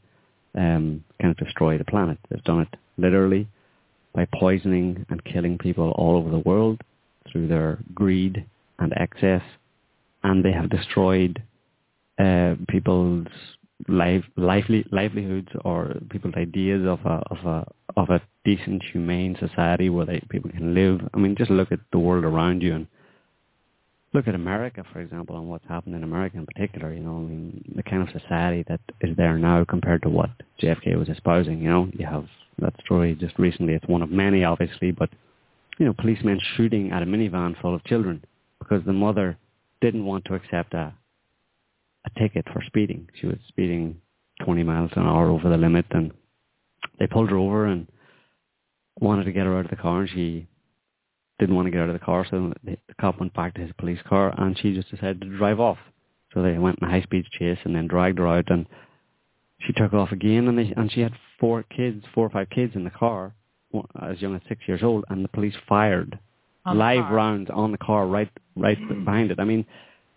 um, kind of destroy the planet. They've done it literally by poisoning and killing people all over the world through their greed and excess, and they have destroyed uh, people's life, lively, livelihoods or people's ideas of a of a of a decent, humane society where they people can live. I mean, just look at the world around you and look at America, for example, and what's happened in America in particular. You know, I mean, the kind of society that is there now compared to what JFK was espousing. You know, you have that story just recently. It's one of many, obviously, but you know, policemen shooting at a minivan full of children because the mother didn't want to accept a a ticket for speeding. She was speeding 20 miles an hour over the limit, and they pulled her over and wanted to get her out of the car, and she didn't want to get out of the car, so the, the cop went back to his police car, and she just decided to drive off. So they went in a high-speed chase and then dragged her out, and she took off again, and they and she had four kids, four or five kids in the car, one- as young as six years old, and the police fired On live rounds on the car right right behind it. I mean,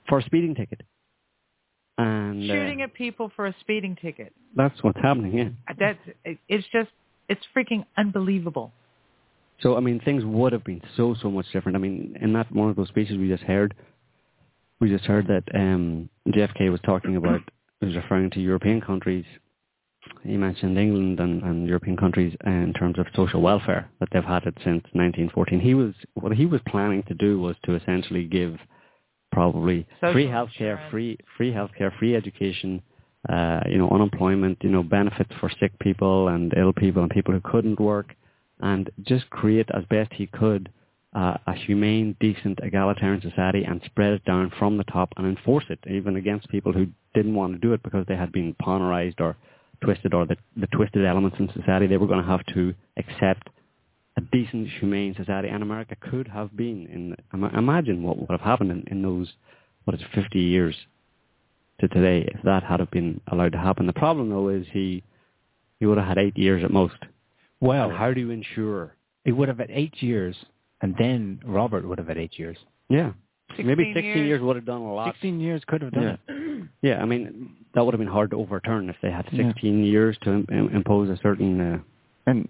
for a speeding ticket. And uh, Shooting at people for a speeding ticket. that's what's happening, yeah. That's it's just it's freaking unbelievable. So I mean, things would have been so so much different. I mean, in that one of those speeches we just heard, we just heard that um, JFK was talking about, he was referring to European countries. He mentioned England and, and European countries in terms of social welfare that they've had it since 1914. He was what he was planning to do was to essentially give probably Social free healthcare, insurance. free free healthcare, free education, uh, you know, unemployment, you know, benefits for sick people and ill people and people who couldn't work, and just create as best he could uh, a humane, decent, egalitarian society and spread it down from the top and enforce it, even against people who didn't want to do it because they had been ponerized or twisted or the, the twisted elements in society. They were going to have to accept a decent, humane society, and America could have been. In imagine what would have happened in, in those what is 50 years to today if that had have been allowed to happen. The problem though is he he would have had eight years at most. Well, And how do you ensure? he would have had eight years, and then Robert would have had eight years. Yeah, maybe 16 16 years. would have done a lot. 16 years could have done Yeah. it. [clears throat] Yeah, I mean that would have been hard to overturn if they had Yeah. 16 years to im- im- impose a certain. Uh, And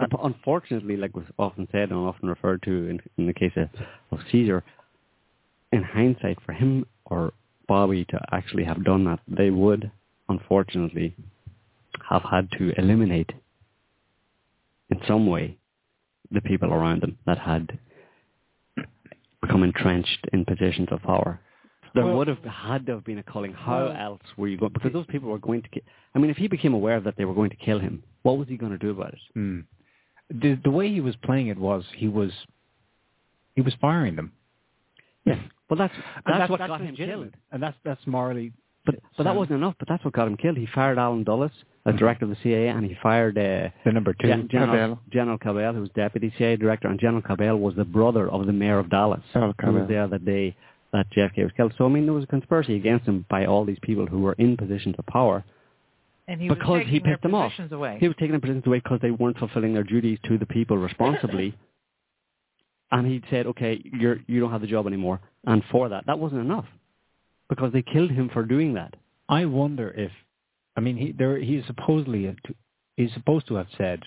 but unfortunately, like was often said and often referred to in, in the case of, of Caesar, in hindsight, for him or Bobby to actually have done that, they would unfortunately have had to eliminate in some way the people around them that had become entrenched in positions of power. There Well- would have had to have been a culling. How Well- else were you going? Because those people were going to. Ki- I mean, if he became aware that they were going to kill him, what was he going to do about it? Hmm. The the way he was playing it was he was he was firing them. Yeah, but that's And that's, what got him killed. and that's that's morally. But but that wasn't enough. But that's what got him killed. He fired Alan Dulles as director of the CIA, and he fired uh, the number two. Gen- General, Cabell. General Cabell, who was deputy CIA director, and General Cabell was the brother of the mayor of Dallas, Al who was there the day that JFK was killed. So I mean, there was a conspiracy against him by all these people who were in positions of power And he because was he their pissed them off. away. He was taking their positions away because they weren't fulfilling their duties to the people responsibly. [laughs] and he said, "Okay, you're you don't have the job anymore." And for that, that wasn't enough because they killed him for doing that. I wonder if, I mean, he there he's supposedly he's supposed to have said,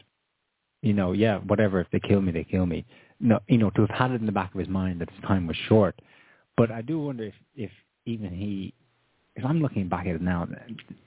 you know, yeah, whatever. If they kill me, they kill me. No, you know, to have had it in the back of his mind that his time was short. But I do wonder if if even he, if I'm looking back at it now,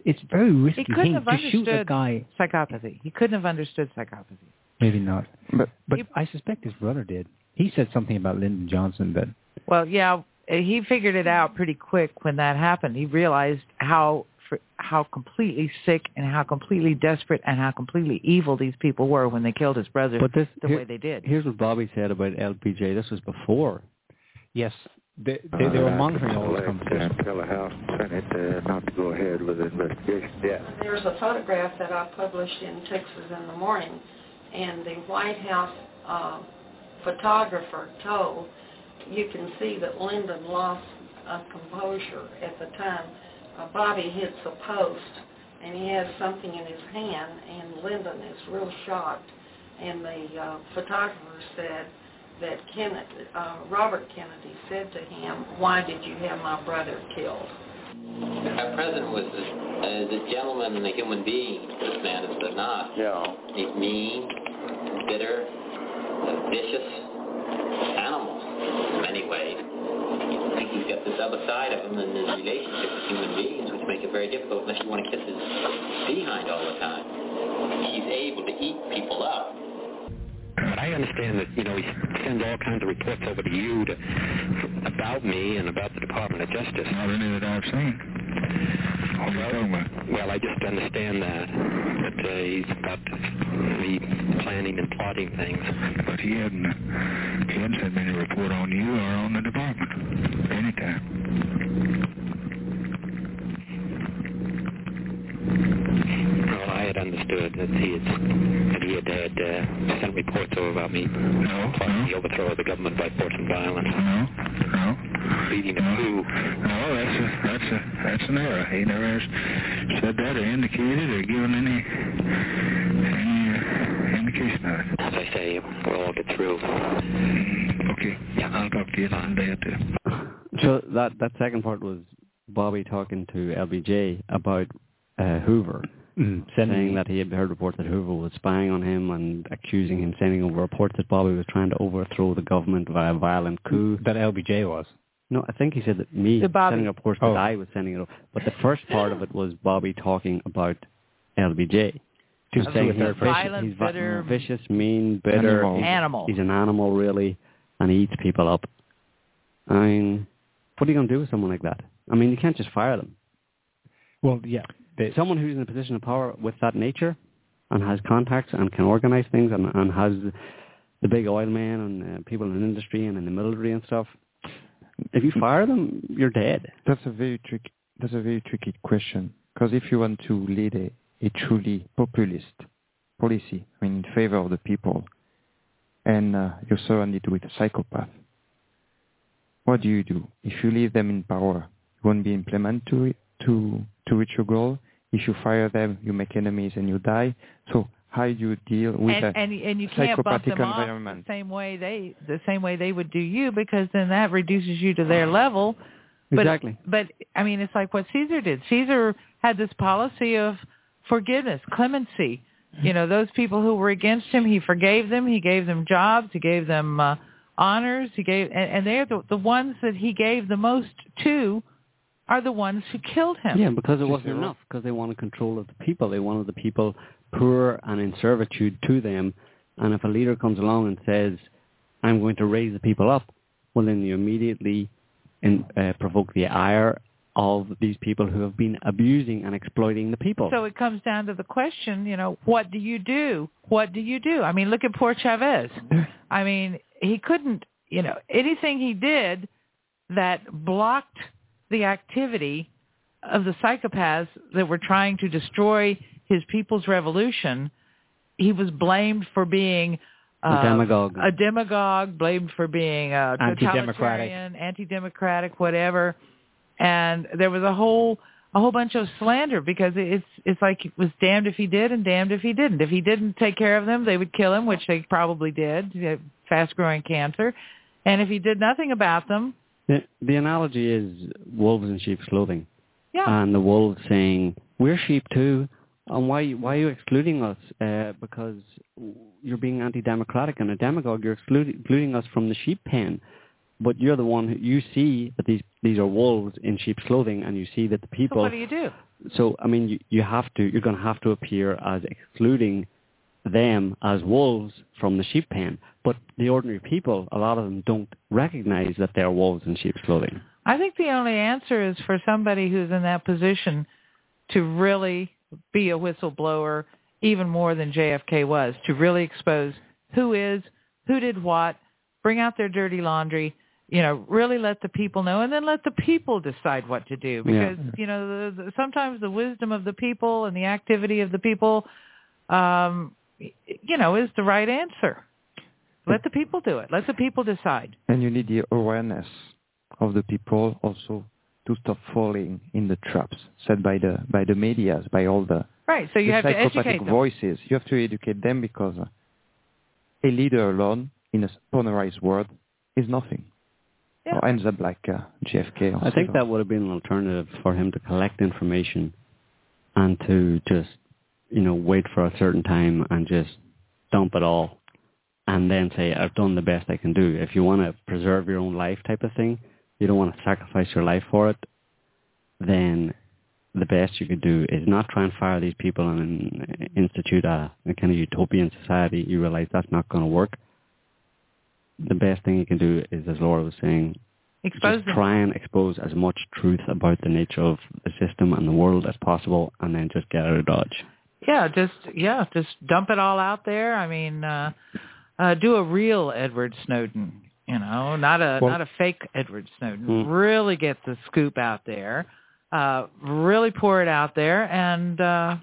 it's very risky he couldn't thing have to shoot a guy. psychopathy. He couldn't have understood psychopathy. Maybe not, But but He- I suspect his brother did. He said something about Lyndon Johnson that Well, yeah, he figured it out pretty quick when that happened. He realized how fr- how completely sick and how completely desperate and how completely evil these people were when they killed his brother But this the here- way they did. Here's what Bobby said about LBJ. This was before. yes, they they, they were monitoring all this conversation. Tell the House and Senate uh, not to go ahead with the investigation. Yeah. There's a photograph that I published in Texas in the morning, and the White House uh, photographer told you can see that Lyndon lost uh, composure at the time. Uh, Bobby hits a post, and he has something in his hand, and Lyndon is real shocked. And the uh, photographer said that Kennedy, uh, Robert Kennedy said to him, "Why did you have my brother killed?" Our president was a, is a gentleman and a human being. This man is not. Yeah. He's mean, bitter, a vicious animal in many ways. I think he's got this other side of him in his relationship with human beings, which makes it very difficult unless you want to kiss his behind all the time. He's able to eat people up. I understand that, you know, he sends all kinds of reports over to you to, about me and about the Department of Justice. Not any that I've seen. What are you talking about? Well, I just understand that. That uh, he's about me planning and plotting things. But he hadn't, he hadn't sent me any report on you or on the department. Anytime. Well, I had understood that he had, that he had, had uh, sent reports over about me no, plotting the overthrow of the government by force and violence. No, no. Leading a coup. No, that's a, that's a, that's an error. He never has said that or indicated or given any, any uh, indication of it. As I say, we'll all get through. Okay. Yeah. I'll talk to you in a day or two. So that that second part was Bobby talking to LBJ about uh, Hoover, [clears throat] Mm, saying that he had heard reports that Hoover was spying on him and accusing him, sending over reports that Bobby was trying to overthrow the government via violent coup. That LBJ was. No, I think he said that me The Bobby. sending reports Oh. that I was sending it over. But the first part of it was Bobby talking about LBJ. Just saying to a he's third person. Violent, he's bitter- vicious, mean, bitter. Animal. He's, Animal. He's an animal, really, and he eats people up. I mean, what are you going to do with someone like that? I mean, you can't just fire them. Well, yeah. Someone who's in a position of power with that nature and has contacts and can organize things and, and has the big oil man and uh, people in industry and in the military and stuff, if you fire them, you're dead. That's a very tricky. That's a very tricky question because if you want to lead a, a truly populist policy, I mean, in favor of the people, and uh, you're surrounded with a psychopath, what do you do? If you leave them in power, you won't be implement to to to reach your goal. If you fire them, you make enemies and you die. So how do you deal with and, a and and you can't bump psychopathic them off the same way they the same way they would do you because then that reduces you to their level. But, Exactly. But I mean, it's like what Caesar did. Caesar had this policy of forgiveness, clemency. You know, those people who were against him, he forgave them. He gave them jobs. He gave them uh, honors. He gave, and, and they're the the ones that he gave the most to are the ones who killed him. Yeah, because it wasn't enough. Because they wanted control of the people. They wanted the people poor and in servitude to them. And if a leader comes along and says, "I'm going to raise the people up," well, then you immediately in, uh, provoke the ire of these people who have been abusing and exploiting the people. So it comes down to the question, you know, what do you do? What do you do? I mean, look at poor Chavez. [laughs] I mean, he couldn't, you know, anything he did that blocked the activity of the psychopaths that were trying to destroy his people's revolution, he was blamed for being A uh, demagogue. a demagogue, blamed for being uh, Anti-democratic. anti-democratic, whatever. And there was a whole a whole bunch of slander because it's it's like it was damned if he did and damned if he didn't. If he didn't take care of them, they would kill him, which they probably did. Fast growing cancer. And if he did nothing about them, The, the analogy is wolves in sheep's clothing. yeah, And the wolves saying, we're sheep too. And why, why are you excluding us? Uh, because you're being anti-democratic and a demagogue. You're excluding, excluding us from the sheep pen. But you're the one who, you see that these, these are wolves in sheep's clothing and you see that the people. so what do you do? So, I mean, you, you have to, you're going to have to appear as excluding them as wolves from the sheep pen. But the ordinary people, a lot of them don't recognize that they're wolves in sheep's clothing. I think the only answer is for somebody who's in that position to really be a whistleblower even more than JFK was, to really expose who is, who did what, bring out their dirty laundry, you know, really let the people know and then let the people decide what to do Yeah. because, you know, the, the, sometimes the wisdom of the people and the activity of the people um you know, is the right answer. Let the people do it. Let the people decide. And you need the awareness of the people also to stop falling in the traps set by the by the medias, by all the, Right. So you the have to psychopathic educate them. voices. You have to educate them because uh, a leader alone in a polarized world is nothing. Yeah. Or ends up like uh, JFK. Or I think so. that would have been an alternative for him to collect information and to just, you know, wait for a certain time and just dump it all and then say, I've done the best I can do. If you want to preserve your own life type of thing, you don't want to sacrifice your life for it, then the best you could do is not try and fire these people and institute a, a kind of utopian society. You realize that's not going to work. The best thing you can do is, as Laura was saying, Expose just them. try and expose as much truth about the nature of the system and the world as possible, and then just get out of dodge. Yeah, just yeah, just dump it all out there. I mean, uh, uh, do a real Edward Snowden. You know, not a Well- not a fake Edward Snowden. Hmm. Really get the scoop out there. Uh, really pour it out there, and uh,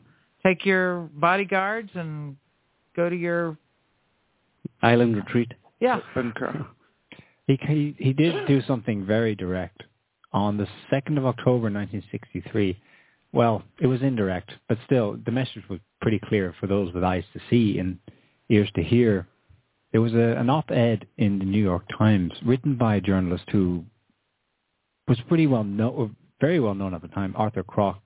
take your bodyguards and go to your Island retreat. yeah. He, he he did do something very direct on the second of October, 1963. Well, it was indirect, but still, the message was pretty clear for those with eyes to see and ears to hear. There was a, an op-ed in the New York Times written by a journalist who was pretty well known, very well known at the time, Arthur Krock,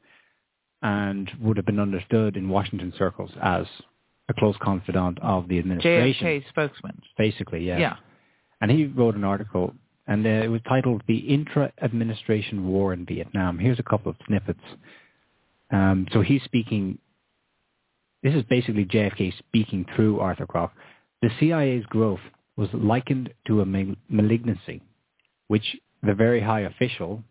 and would have been understood in Washington circles as a close confidant of the administration. JFK spokesman. Basically, yeah. Yeah. And he wrote an article, and uh, it was titled "The Intra-Administration War in Vietnam." Here's a couple of snippets. Um, so he's speaking. This is basically JFK speaking through Arthur Krock. The CIA's growth was likened to a mal- malignancy, which the very high official,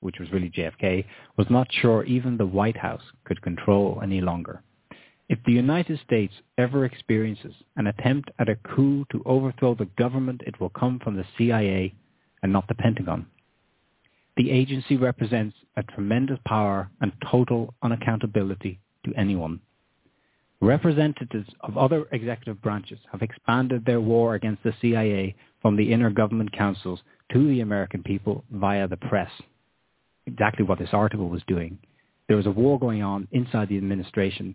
which was really JFK, was not sure even the White House could control any longer. If the United States ever experiences an attempt at a coup to overthrow the government, it will come from the CIA and not the Pentagon. The agency represents a tremendous power and total unaccountability to anyone. Representatives of other executive branches have expanded their war against the CIA from the inner government councils to the American people via the press. Exactly what this article was doing. There was a war going on inside the administration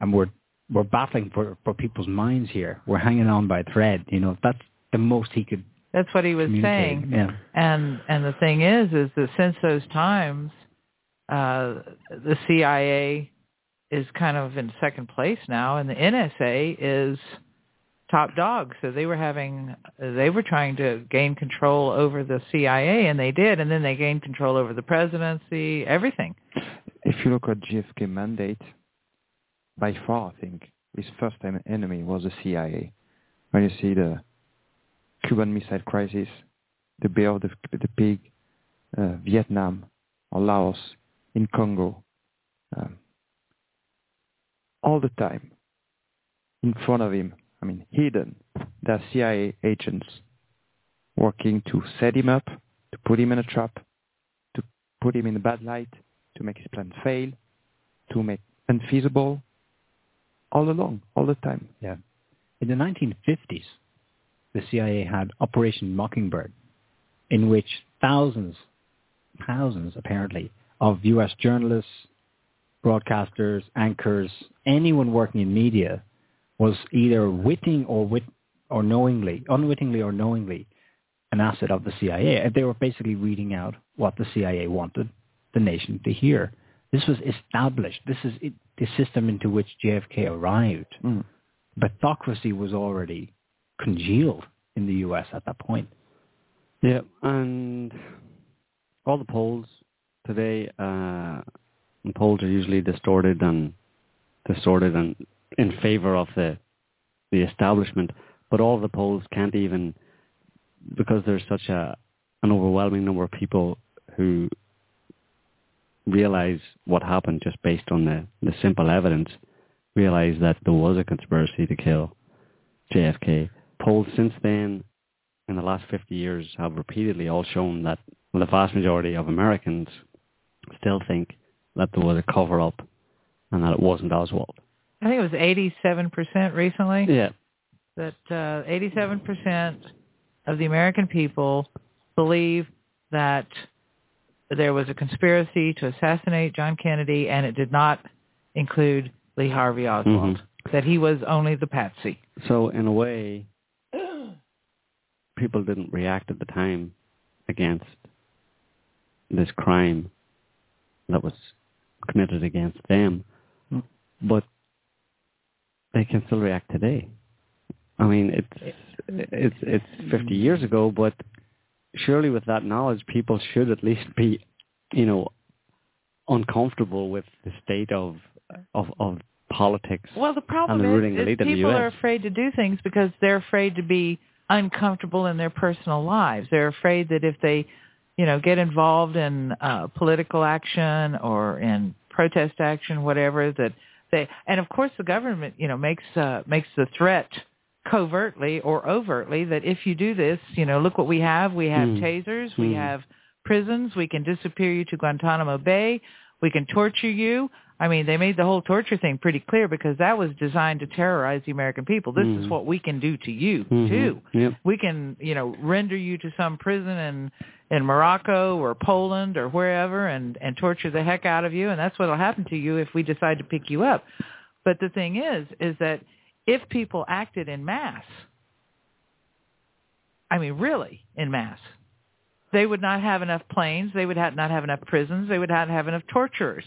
and we're we're battling for, for people's minds here. We're hanging on by a thread. You know, that's the most he could That's what he was saying. Yeah. And and the thing is, is that since those times, uh, the CIA is kind of in second place now, and the NSA is top dog. So they were having, they were trying to gain control over the CIA, and they did, and then they gained control over the presidency, everything. If you look at JFK mandate, by far, I think his first enemy was the CIA. When you see the Cuban Missile Crisis, the of the, the Pig, uh, Vietnam, or Laos, in Congo, um, all the time, in front of him, I mean, hidden, there are CIA agents working to set him up, to put him in a trap, to put him in a bad light, to make his plan fail, to make unfeasible, all along, all the time. Yeah. In the 1950s, the CIA had Operation Mockingbird, in which thousands, thousands apparently, of U.S. journalists, broadcasters, anchors, anyone working in media was either witting or wit or knowingly, unwittingly or knowingly, an asset of the CIA. They were basically reading out what the CIA wanted the nation to hear. This was established. This is it, the system into which JFK arrived. Mm. Was already congealed in the U.S. at that point. Yeah, and all the polls today, uh, and polls are usually distorted and distorted and in favor of the the establishment, but all the polls can't even because there's such a an overwhelming number of people who realize what happened just based on the, the simple evidence, realize that there was a conspiracy to kill JFK. Polls since then in the last 50 years have repeatedly all shown that the vast majority of Americans still think that there was a cover-up and that it wasn't Oswald. I think it was 87% recently. Yeah. That uh, 87% of the American people believe that there was a conspiracy to assassinate John Kennedy, and it did not include Lee Harvey Oswald. That he was only the patsy. So in a way, people didn't react at the time against this crime that was committed against them, hmm. but they can still react today. I mean, it's it's it's 50 years ago, but surely with that knowledge, people should at least be, you know, uncomfortable with the state of of of politics Well, the problem and the is, ruling is elite in the people are afraid to do things because they're afraid to be uncomfortable in their personal lives. They're afraid that if they, you know, get involved in uh, political action or in protest action, whatever, that They and of course the government, you know, makes uh, makes the threat covertly or overtly that if you do this, you know, look what we have. We have Mm. tasers, we Mm. have prisons, we can disappear you to Guantanamo Bay, we can torture you. I mean, they made the whole torture thing pretty clear because that was designed to terrorize the American people. This is Mhm. what we can do to you Mhm. too. Yep. We can, you know, render you to some prison in in Morocco or Poland or wherever and and torture the heck out of you and that's what'll happen to you if we decide to pick you up. But the thing is is that if people acted in mass, I mean really in mass, they would not have enough planes, they would have not have enough prisons, they would not have enough torturers.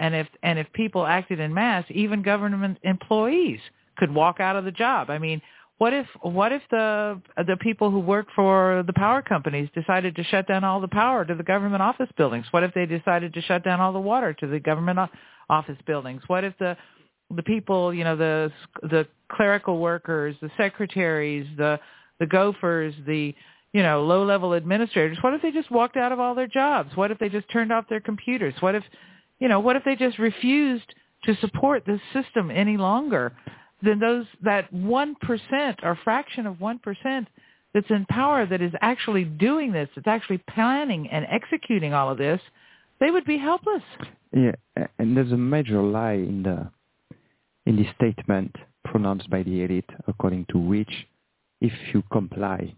And if and if people acted in mass, even government employees could walk out of the job. I mean, what if what if the the people who work for the power companies decided to shut down all the power to the government office buildings? What if they decided to shut down all the water to the government office buildings? What if the the people, you know, the the clerical workers, the secretaries, the the gophers, the you know low level administrators? What if they just walked out of all their jobs? What if they just turned off their computers? What if you know what if they just refused to support this system any longer? Then those that one percent or fraction of one percent that's in power that is actually doing this, that's actually planning and executing all of this, they would be helpless. Yeah, and there's a major lie in the in the statement pronounced by the elite, according to which, if you comply,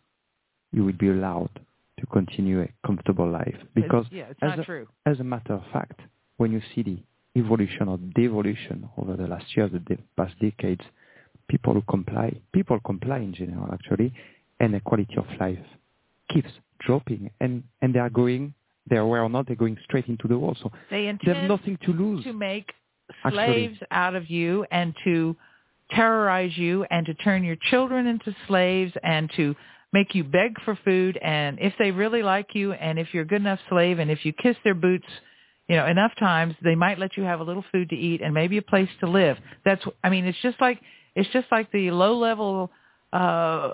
you will be allowed to continue a comfortable life. Because yeah, it's as not a, true. as a matter of fact, when you see the evolution or devolution over the last years, the de- past decades, people who comply, people comply in general actually, and the quality of life keeps dropping, and and they are going, they are aware or not, they're going straight into the wall. So They they have nothing to lose. to make Actually. slaves out of you and to terrorize you and to turn your children into slaves and to make you beg for food and if they really like you and if you're a good enough slave and if you kiss their boots you know enough times they might let you have a little food to eat and maybe a place to live. That's i mean it's just like it's just like the low level uh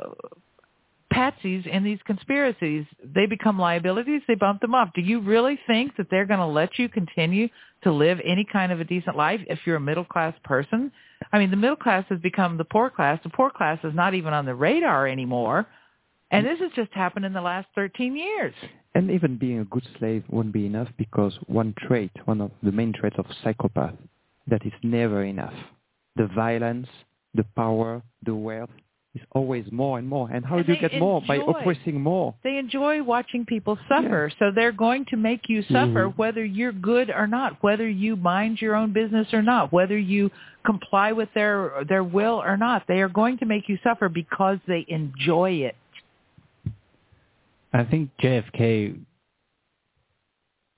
patsies in these conspiracies. They become liabilities. They bump them off. Do you really think that they're going to let you continue to live any kind of a decent life if you're a middle class person? I mean the middle class has become the poor class. The poor class is not even on the radar anymore and this has just happened in the last 13 years And even being a good slave won't be enough because one trait, one of the main traits of psychopath, that is never enough. The violence, the power, the wealth is always more and more. And how And do you get more? By oppressing more. they enjoy watching people suffer so they're going to make you suffer Mhm. whether you're good or not whether you mind your own business or not whether you comply with their their will or not they are going to make you suffer because they enjoy it I think JFK,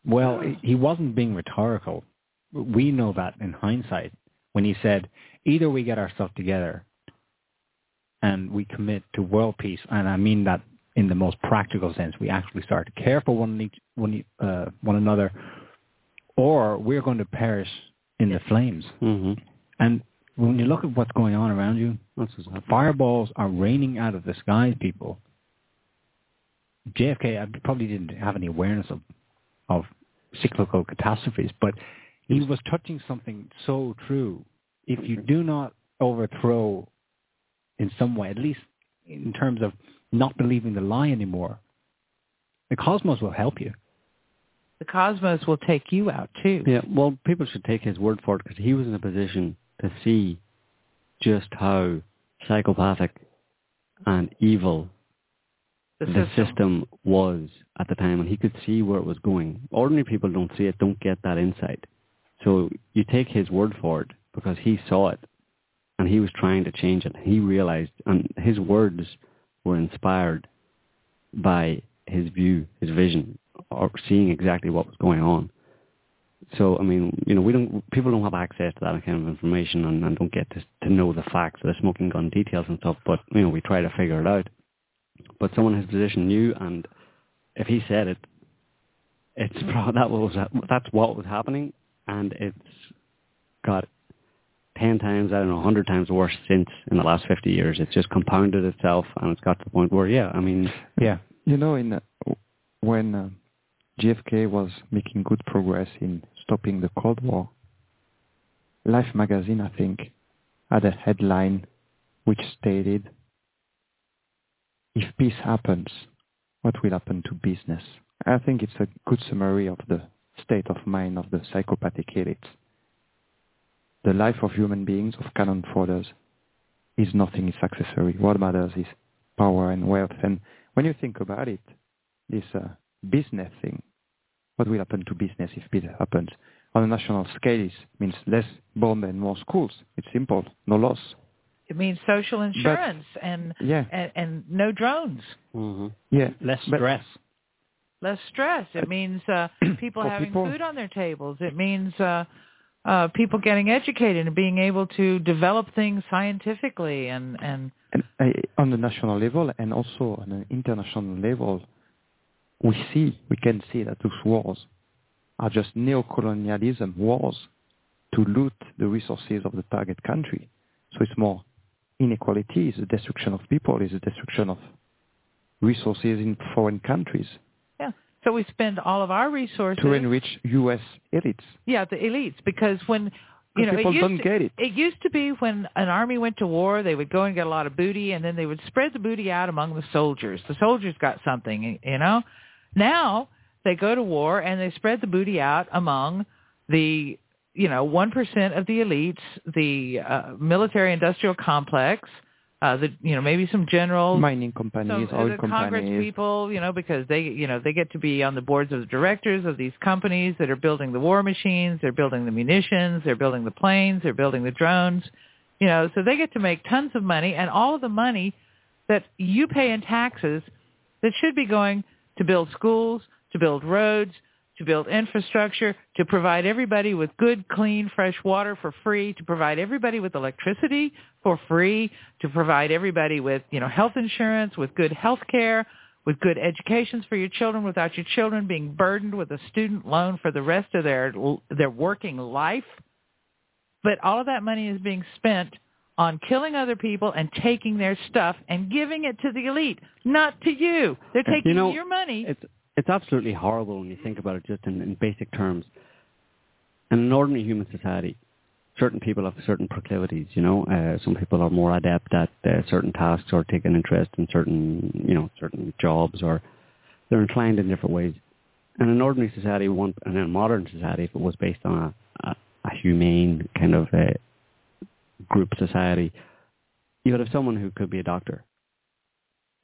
well, he wasn't being rhetorical. We know that in hindsight when he said, either we get our stuff together and we commit to world peace, and I mean that in the most practical sense, we actually start to care for one, each, one, uh, one another, or we're going to perish in the flames. Mm-hmm. And when you look at what's going on around you, fireballs are raining out of the skies, people. JFK I probably didn't have any awareness of of cyclical catastrophes, but he was touching something so true. If you mm-hmm. do not overthrow in some way, at least in terms of not believing the lie anymore, the cosmos will help you. the cosmos will take you out too Yeah, well, people should take his word for it because he was in a position to see just how psychopathic and evil The the, system. system. was at the time, and he could see where it was going. Ordinary people don't see it, don't get that insight. So you take his word for it because he saw it, and he was trying to change it. He realized, and his words were inspired by his view, his vision, or seeing exactly what was going on. So I mean, you know, we don't people don't have access to that kind of information and, and don't get to to know the facts, the smoking gun details and stuff. But you know, we try to figure it out. But someone in his position knew, and if he said it, it's pro- that was that's what was happening, and it's got ten times, I don't know, a hundred times worse since in the last fifty years. It's just compounded itself, and it's got to the point where, yeah, I mean, Yeah. You know, in uh, when uh, JFK was making good progress in stopping the Cold War, Life magazine, I think, had a headline which stated, if peace happens, what will happen to business? I think it's a good summary of the state of mind of the psychopathic elites. The life of human beings, of cannon fodder, is nothing, is accessory. What matters is power and wealth. And when you think about it, this uh, business thing, what will happen to business if it happens? On a national scale, it means less bomb and more schools. It's simple, no loss. It means social insurance but, and, yeah. and and no drones. Mm-hmm. Yeah, less stress. Less stress. It means uh, [clears throat] people having people, food on their tables. It means uh, uh, people getting educated and being able to develop things scientifically and and, and uh, on the national level and also on an international level, we see we can see that those wars are just neocolonialism wars to loot the resources of the target country. So it's more inequality, it's the destruction of people, is the destruction of resources in foreign countries. Yeah. So we spend all of our resources to enrich U.S. elites. Yeah, the elites, because when you know, people don't to, get it. It used to be when an army went to war, they would go and get a lot of booty, and then they would spread the booty out among the soldiers. The soldiers got something, you know. Now they go to war and they spread the booty out among the you know one percent of the elites, the uh, military industrial complex, uh, the you know maybe some generals, mining companies, some, oil the companies, Congress people, you know, because they you know they get to be on the boards of the directors of these companies that are building the war machines, they're building the munitions, they're building the planes, they're building the drones, you know, so they get to make tons of money, and all of the money that you pay in taxes that should be going to build schools, to build roads, to build infrastructure, to provide everybody with good, clean, fresh water for free, to provide everybody with electricity for free, to provide everybody with, you know, health insurance, with good health care, with good educations for your children without your children being burdened with a student loan for the rest of their their working life. But all of that money is being spent on killing other people and taking their stuff and giving it to the elite, not to you. They're taking you know, your money. It's absolutely horrible when you think about it just in, in basic terms. In an ordinary human society, certain people have certain proclivities, you know. Uh, some people are more adept at uh, certain tasks or take an interest in certain, you know, certain jobs or they're inclined in different ways. In an ordinary society, one, and in a modern society, if it was based on a, a, a humane kind of uh, group society, you would have someone who could be a doctor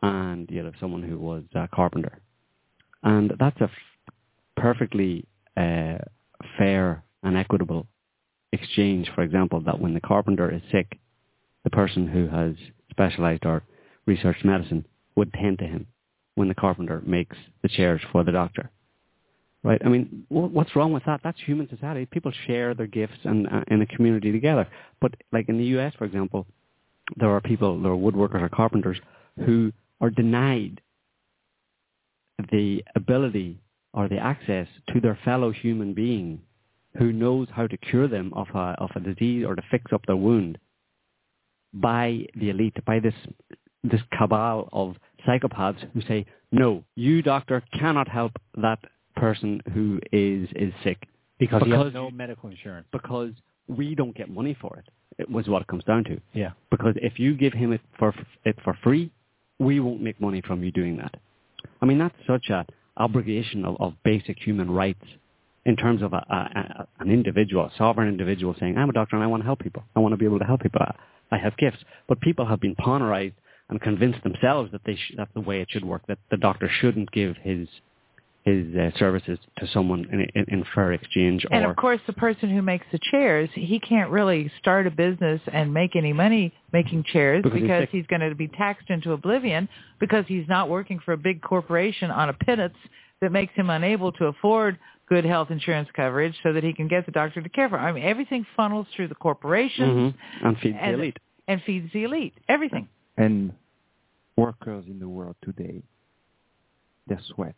and you'd have someone who was a carpenter and that's a f- perfectly uh, fair and equitable exchange, for example, that when the carpenter is sick, the person who has specialized or researched medicine would tend to him when the carpenter makes the chairs for the doctor. Right? I mean, what's wrong with that? That's human society. People share their gifts and uh, in a community together. But like in the U.S., for example, there are people, there are woodworkers or carpenters who are denied the ability or the access to their fellow human being who knows how to cure them of a, of a disease or to fix up their wound by the elite, by this, this cabal of psychopaths who say, no, you doctor cannot help that person who is, is sick. Because, because he has no medical insurance. Because we don't get money for it. It was what it comes down to. Yeah. Because if you give him it for it for free, we won't make money from you doing that. I mean, that's such a obligation of, of basic human rights in terms of a, a, an individual, a sovereign individual saying, I'm a doctor and I want to help people. I want to be able to help people. I have gifts. But people have been ponerized and convinced themselves that they sh- that's the way it should work, that the doctor shouldn't give his his uh, services to someone in, in, in fair exchange. Or, And of course, the person who makes the chairs, he can't really start a business and make any money making chairs because, because he's, he's going to be taxed into oblivion because he's not working for a big corporation on a pittance that makes him unable to afford good health insurance coverage so that he can get the doctor to care for him. I mean, everything funnels through the corporations mm-hmm. and feeds and, the elite. And feeds the elite. Everything. And workers in the world today, their sweat,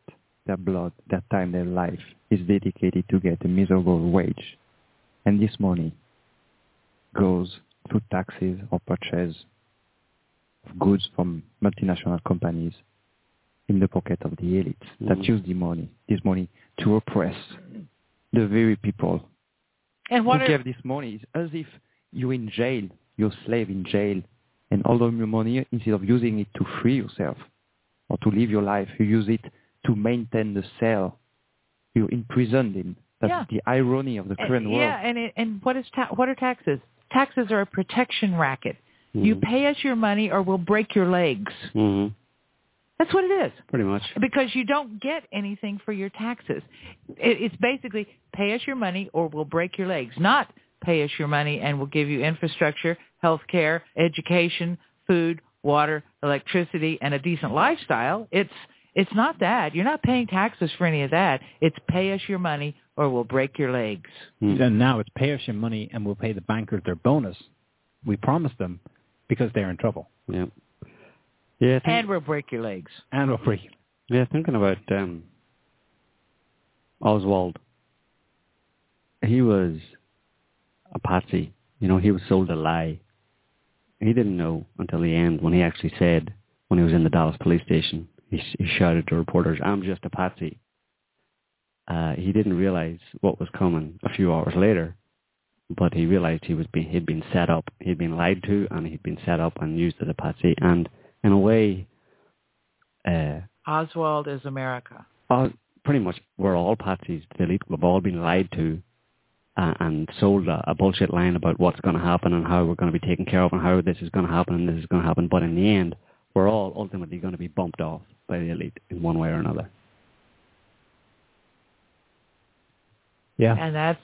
their blood, their time, their life is dedicated to get a miserable wage. And this money goes through taxes or purchase of goods from multinational companies in the pocket of the elites mm-hmm. that use the money, this money to oppress the very people And what who are- gave this money? It's as if you're in jail, you're a slave in jail, and all of your money, instead of using it to free yourself or to live your life, you use it to maintain the cell you're imprisoned in. That's Yeah. the irony of the And- current world. Yeah, and it, and what is ta- what are taxes? Taxes are a protection racket. You Mhm. pay us your money, or we'll break your legs. hmm That's what it is. Pretty much. Because you don't get anything for your taxes. It, it's basically pay us your money, or we'll break your legs. Not pay us your money and we'll give you infrastructure, health care, education, food, water, electricity, and a decent lifestyle. It's it's not that. You're not paying taxes for any of that. It's pay us your money, or we'll break your legs. And now it's pay us your money and we'll pay the bankers their bonus. We promised them because they're in trouble. Yeah. Yeah. Think- And we'll break your legs. And we'll free. Yeah, thinking about um, Oswald. He was a patsy. You know, he was sold a lie. He didn't know until the end when he actually said, when he was in the Dallas police station, he, he shouted to reporters, I'm just a patsy. Uh, he didn't realize what was coming a few hours later, but he realized he was being, he'd been set up, he'd been lied to, and he'd been set up and used as a patsy. And in a way, uh, Oswald is America. all, pretty much we're all patsies. The elite we've all been lied to uh, and sold a, a bullshit line about what's going to happen and how we're going to be taken care of and how this is going to happen and this is going to happen. But in the end, we're all ultimately going to be bumped off by the elite in one way or another. Yeah. And that's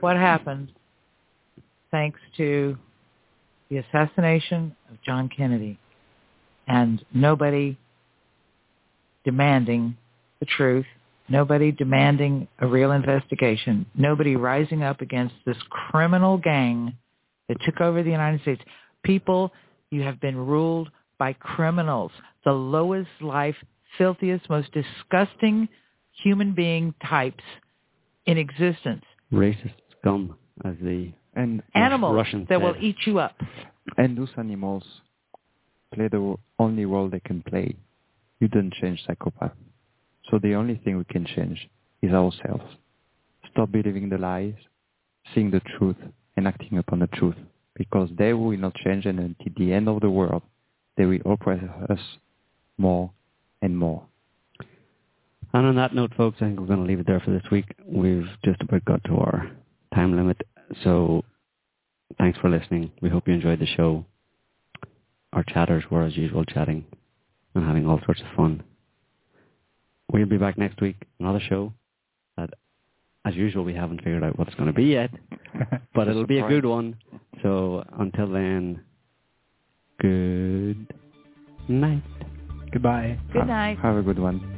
what happened thanks to the assassination of John Kennedy and nobody demanding the truth, nobody demanding a real investigation, nobody rising up against this criminal gang that took over the United States. People, you have been ruled by criminals, the lowest life, filthiest, most disgusting human being types in existence. Racist scum, as the and Animals Russians that will eat you up. And those animals play the only role they can play. You don't change psychopath. So the only thing we can change is ourselves. Stop believing the lies, seeing the truth, and acting upon the truth. Because they will not change and until the end of the world, they will oppress us more and more. And on that note, folks, I think we're going to leave it there for this week. We've just about got to our time limit. So thanks for listening. We hope you enjoyed the show. Our chatters were, as usual, chatting and having all sorts of fun. We'll be back next week, another show that, as usual, we haven't figured out what it's going to be yet, [laughs] but it'll be a good one. So until then, good night. Goodbye. Good night. Have a good one.